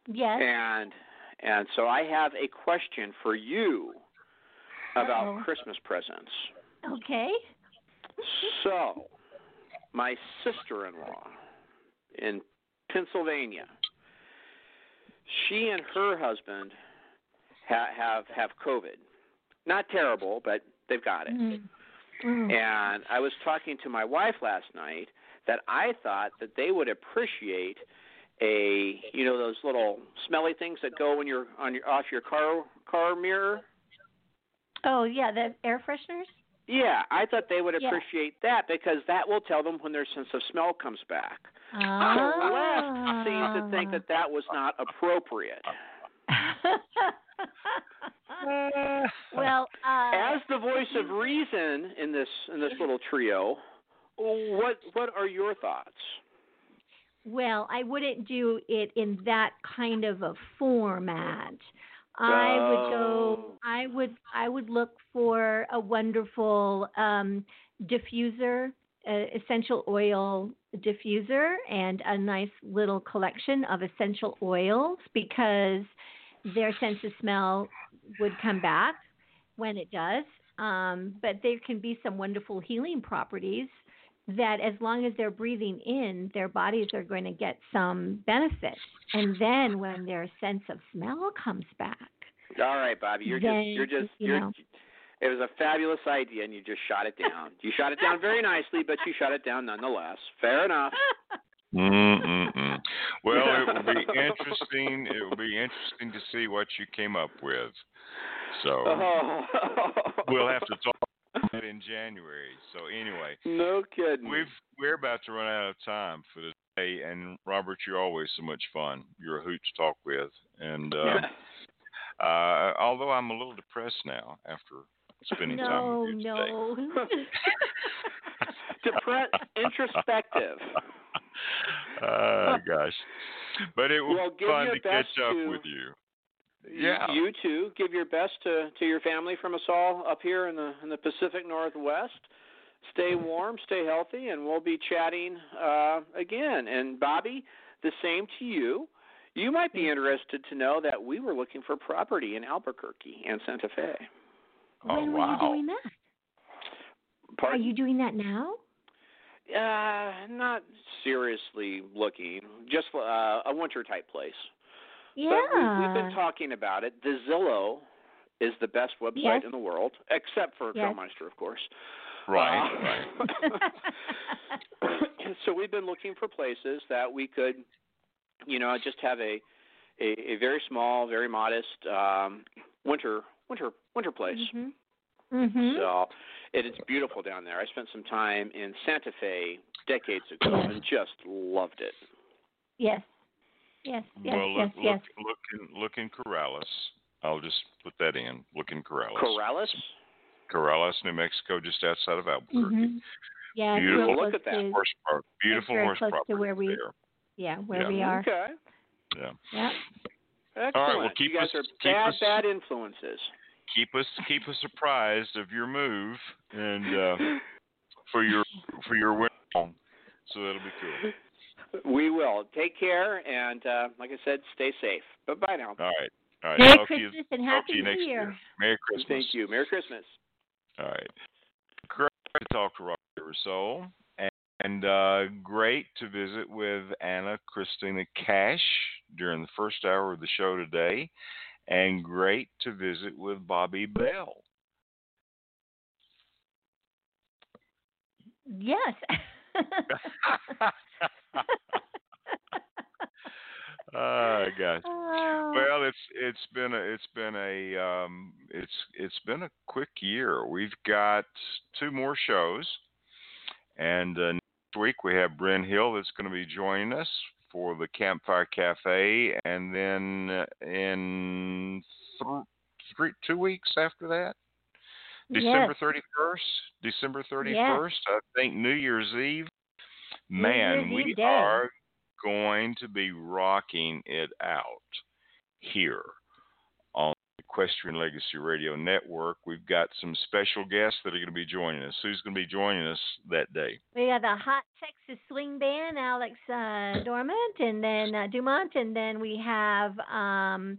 Speaker 3: Yes.
Speaker 6: and and so I have a question for you about
Speaker 3: Uh-oh.
Speaker 6: Christmas presents.
Speaker 3: Okay.
Speaker 6: So, my sister-in-law in Pennsylvania, she and her husband ha- have have COVID. Not terrible, but they've got it.
Speaker 3: Mm. Mm.
Speaker 6: And I was talking to my wife last night that I thought that they would appreciate a you know those little smelly things that go when you're on your off your car car mirror.
Speaker 3: Oh yeah, the air fresheners.
Speaker 6: Yeah, I thought they would
Speaker 3: Yeah.
Speaker 6: appreciate that because that will tell them when their sense of smell comes back.
Speaker 3: Ah.
Speaker 6: Celeste seemed to think that that was not appropriate.
Speaker 3: well, uh,
Speaker 6: As the voice of reason in this in this little trio, what what are your thoughts?
Speaker 3: well, I wouldn't do it in that kind of a format. I would go. I would. I would look for a wonderful um, diffuser, uh, essential oil diffuser, and a nice little collection of essential oils because their sense of smell would come back when it does. Um, but there can be some wonderful healing properties that as long as they're breathing in, their bodies are going to get some benefit. And then when their sense of smell comes back,
Speaker 6: All right, Bobbi, you're
Speaker 3: Then,
Speaker 6: just you're just
Speaker 3: you
Speaker 6: you're.
Speaker 3: know.
Speaker 6: It was a fabulous idea, and you just shot it down. you shot it down very nicely, but you shot it down nonetheless. Fair enough.
Speaker 1: Mm-mm-mm. Well, it will be interesting. It will be interesting to see what you came up with. So
Speaker 6: Oh.
Speaker 1: we'll have to talk about it in January. So anyway,
Speaker 6: No kidding.
Speaker 1: we've we're about to run out of time for today. And Robert, you're always so much fun. You're a hoot to talk with. And uh, uh, although I'm a little depressed now after spending time
Speaker 3: no,
Speaker 1: with you today.
Speaker 3: no.
Speaker 6: Depre- introspective.
Speaker 1: Oh gosh, but it was
Speaker 6: Well,
Speaker 1: fun to catch up
Speaker 6: to-
Speaker 1: with you.
Speaker 6: You-
Speaker 1: Yeah.
Speaker 6: You, too. Give your best to to your family from us all up here in the in the Pacific Northwest. Stay warm, stay healthy, and we'll be chatting uh, again. And Bobbi, the same to you. You might be interested to know that we were looking for property in Albuquerque and Santa Fe.
Speaker 1: Oh,
Speaker 3: when were
Speaker 1: wow.
Speaker 3: you doing that?
Speaker 6: Pardon?
Speaker 3: Are you doing that now?
Speaker 6: Uh, not seriously looking, just uh, a winter type place.
Speaker 3: Yeah.
Speaker 6: But we, we've been talking about it. The Zillow is the best website
Speaker 3: Yes.
Speaker 6: in the world, except for
Speaker 3: Yes.
Speaker 6: Trailmeister, of course.
Speaker 1: Right,
Speaker 6: Uh,
Speaker 1: right.
Speaker 6: so we've been looking for places that we could, you know, just have a a, a very small, very modest um, winter winter winter place.
Speaker 3: Mhm. Mhm.
Speaker 6: So it is beautiful down there. I spent some time in Santa Fe decades ago and just loved it.
Speaker 3: Yes. Yes. Yes.
Speaker 1: well,
Speaker 3: yes.
Speaker 1: look,
Speaker 3: yes.
Speaker 1: look, look in look in Corrales. I'll just put that in. Look in Corrales.
Speaker 6: Corrales?
Speaker 1: Corrales, New Mexico, just outside of Albuquerque.
Speaker 3: Mhm. Yeah. it's real
Speaker 1: Beautiful.
Speaker 3: close
Speaker 6: Look at that.
Speaker 3: to-
Speaker 1: Horse park. beautiful
Speaker 3: very
Speaker 1: horse
Speaker 3: close to where we-
Speaker 1: there.
Speaker 3: Yeah, where
Speaker 1: Yeah.
Speaker 3: we are.
Speaker 6: Okay.
Speaker 1: Yeah.
Speaker 3: Yeah.
Speaker 6: Excellent.
Speaker 1: well, keep
Speaker 6: you guys
Speaker 1: us-
Speaker 6: are
Speaker 1: keep
Speaker 6: bad,
Speaker 1: us-
Speaker 6: bad influences.
Speaker 1: Keep us keep us surprised of your move and uh, for your for your win. So that'll be cool.
Speaker 6: We will. Take care, and uh, like I said, stay safe. Bye bye now.
Speaker 1: All right. All right.
Speaker 3: Merry
Speaker 1: talk to you,
Speaker 3: Christmas and Happy New
Speaker 1: next
Speaker 3: Year.
Speaker 1: Merry Christmas.
Speaker 6: Thank you. Merry Christmas.
Speaker 1: All right. Great to talk to Robert Eversole. And uh, great to visit with Ana Cristina Cash during the first hour of the show today. And great to visit with Bobbi Bell.
Speaker 3: Yes.
Speaker 1: oh gosh.
Speaker 3: Oh.
Speaker 1: Well, it's it's been a it's been a um, it's it's been a quick year. We've got two more shows, and uh, next week we have Bryn Hill that's going to be joining us for the Campfire Cafe, and then uh, in th- three two weeks after that, December
Speaker 3: Yes.
Speaker 1: thirty first, December thirty first. I think New Year's Eve. Man, we
Speaker 3: day.
Speaker 1: are going to be rocking it out here on the Equestrian Legacy Radio Network. We've got some special guests that are going to be joining us. Who's going to be joining us that day?
Speaker 3: We have the Hot Texas Swing Band, Alex uh, Dormont, and then uh, Dumont, and then we have um,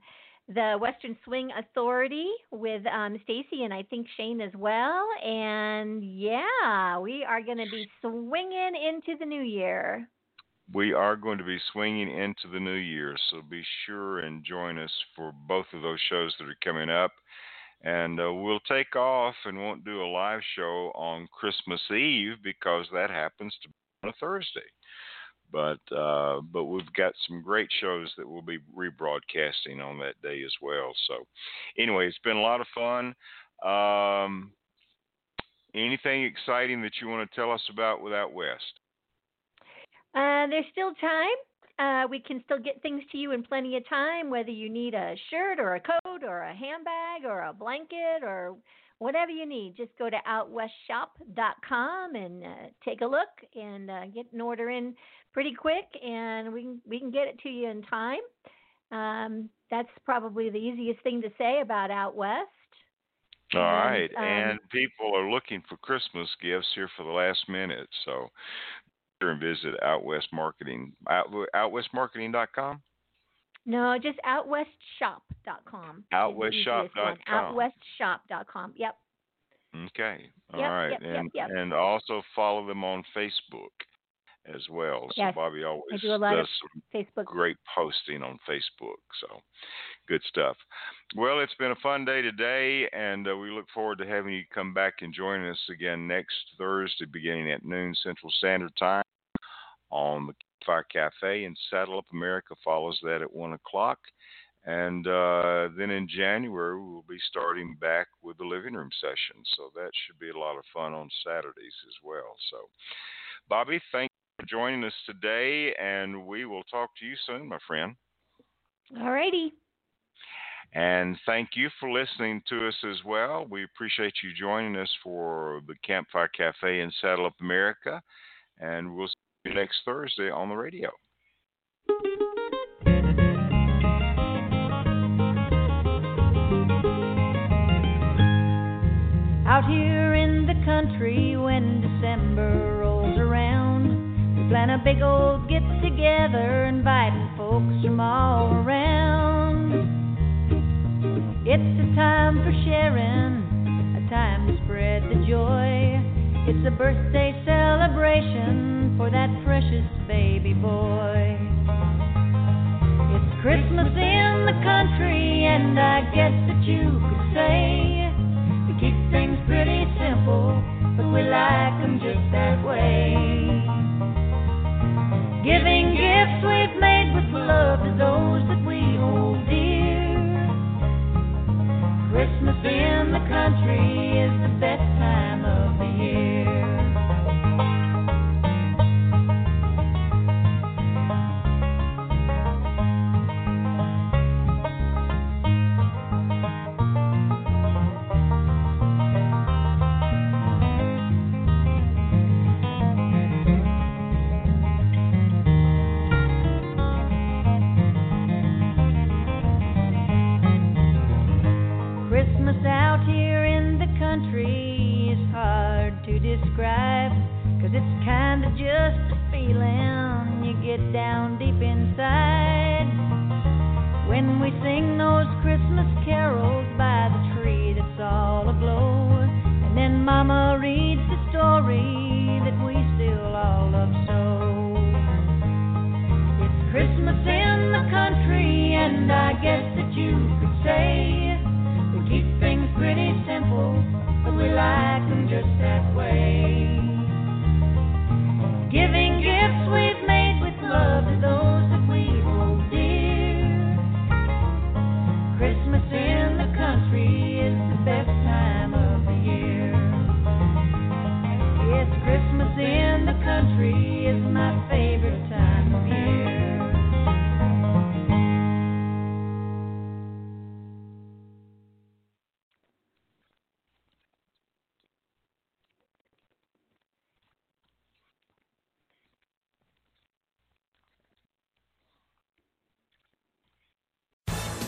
Speaker 3: the Western Swing Authority with um, Stacy and I think Shane as well. And yeah, we are going to be swinging into the new year.
Speaker 1: We are going to be swinging into the new year, so be sure and join us for both of those shows that are coming up. And uh, we'll take off and won't do a live show on Christmas Eve because that happens to be on a Thursday. But uh, but we've got some great shows that we'll be rebroadcasting on that day as well. So anyway, it's been a lot of fun. Um, anything exciting that you want to tell us about with Out West?
Speaker 3: Uh, there's still time. Uh, we can still get things to you in plenty of time, whether you need a shirt or a coat or a handbag or a blanket or whatever you need. Just go to outwestshop.com and uh, take a look and uh, get an order in pretty quick, and we can we can get it to you in time. Um, that's probably the easiest thing to say about Out West.
Speaker 1: All
Speaker 3: And,
Speaker 1: right,
Speaker 3: um,
Speaker 1: and people are looking for Christmas gifts here for the last minute, so and visit Out West Marketing, out, outwestmarketing.com.
Speaker 3: No, just outwestshop.com. is the easiest one.
Speaker 1: Outwestshop.com.
Speaker 3: Outwestshop.com. Yep.
Speaker 1: Okay. All
Speaker 3: Yep,
Speaker 1: right.
Speaker 3: yep,
Speaker 1: and
Speaker 3: yep.
Speaker 1: and also follow them on Facebook as well. So Bobbi always
Speaker 3: do a lot
Speaker 1: does some
Speaker 3: Facebook.
Speaker 1: great posting on Facebook. So good stuff. Well, it's been a fun day today, and uh, we look forward to having you come back and join us again next Thursday, beginning at noon Central Standard Time on the Fire Cafe. And Saddle Up America follows that at one o'clock. And uh, then in January, we'll be starting back with the living room session. So that should be a lot of fun on Saturdays as well. So, Bobbi, thank joining us today, and we will talk to you soon, my friend.
Speaker 3: All righty.
Speaker 1: And thank you for listening to us as well. We appreciate you joining us for the Campfire Cafe in Saddle Up America. And we'll see you next Thursday on the radio.
Speaker 4: Out here in the country when December rolls around, we plan a big old get together, inviting folks from all around. It's a time for sharing, a time to spread the joy. It's a birthday celebration for that precious baby boy. It's Christmas in the country, and I guess that you could say we keep things pretty simple, but we like 'em just that way. Giving gifts we've made with love to those that we hold dear. Christmas in the country kinda just a feeling you get down deep inside. When we sing those Christmas carols by the tree that's all aglow. And then Mama reads the story that we still all love so. It's Christmas in the country, and I guess that you could say we keep things pretty simple, but we like 'em just that way.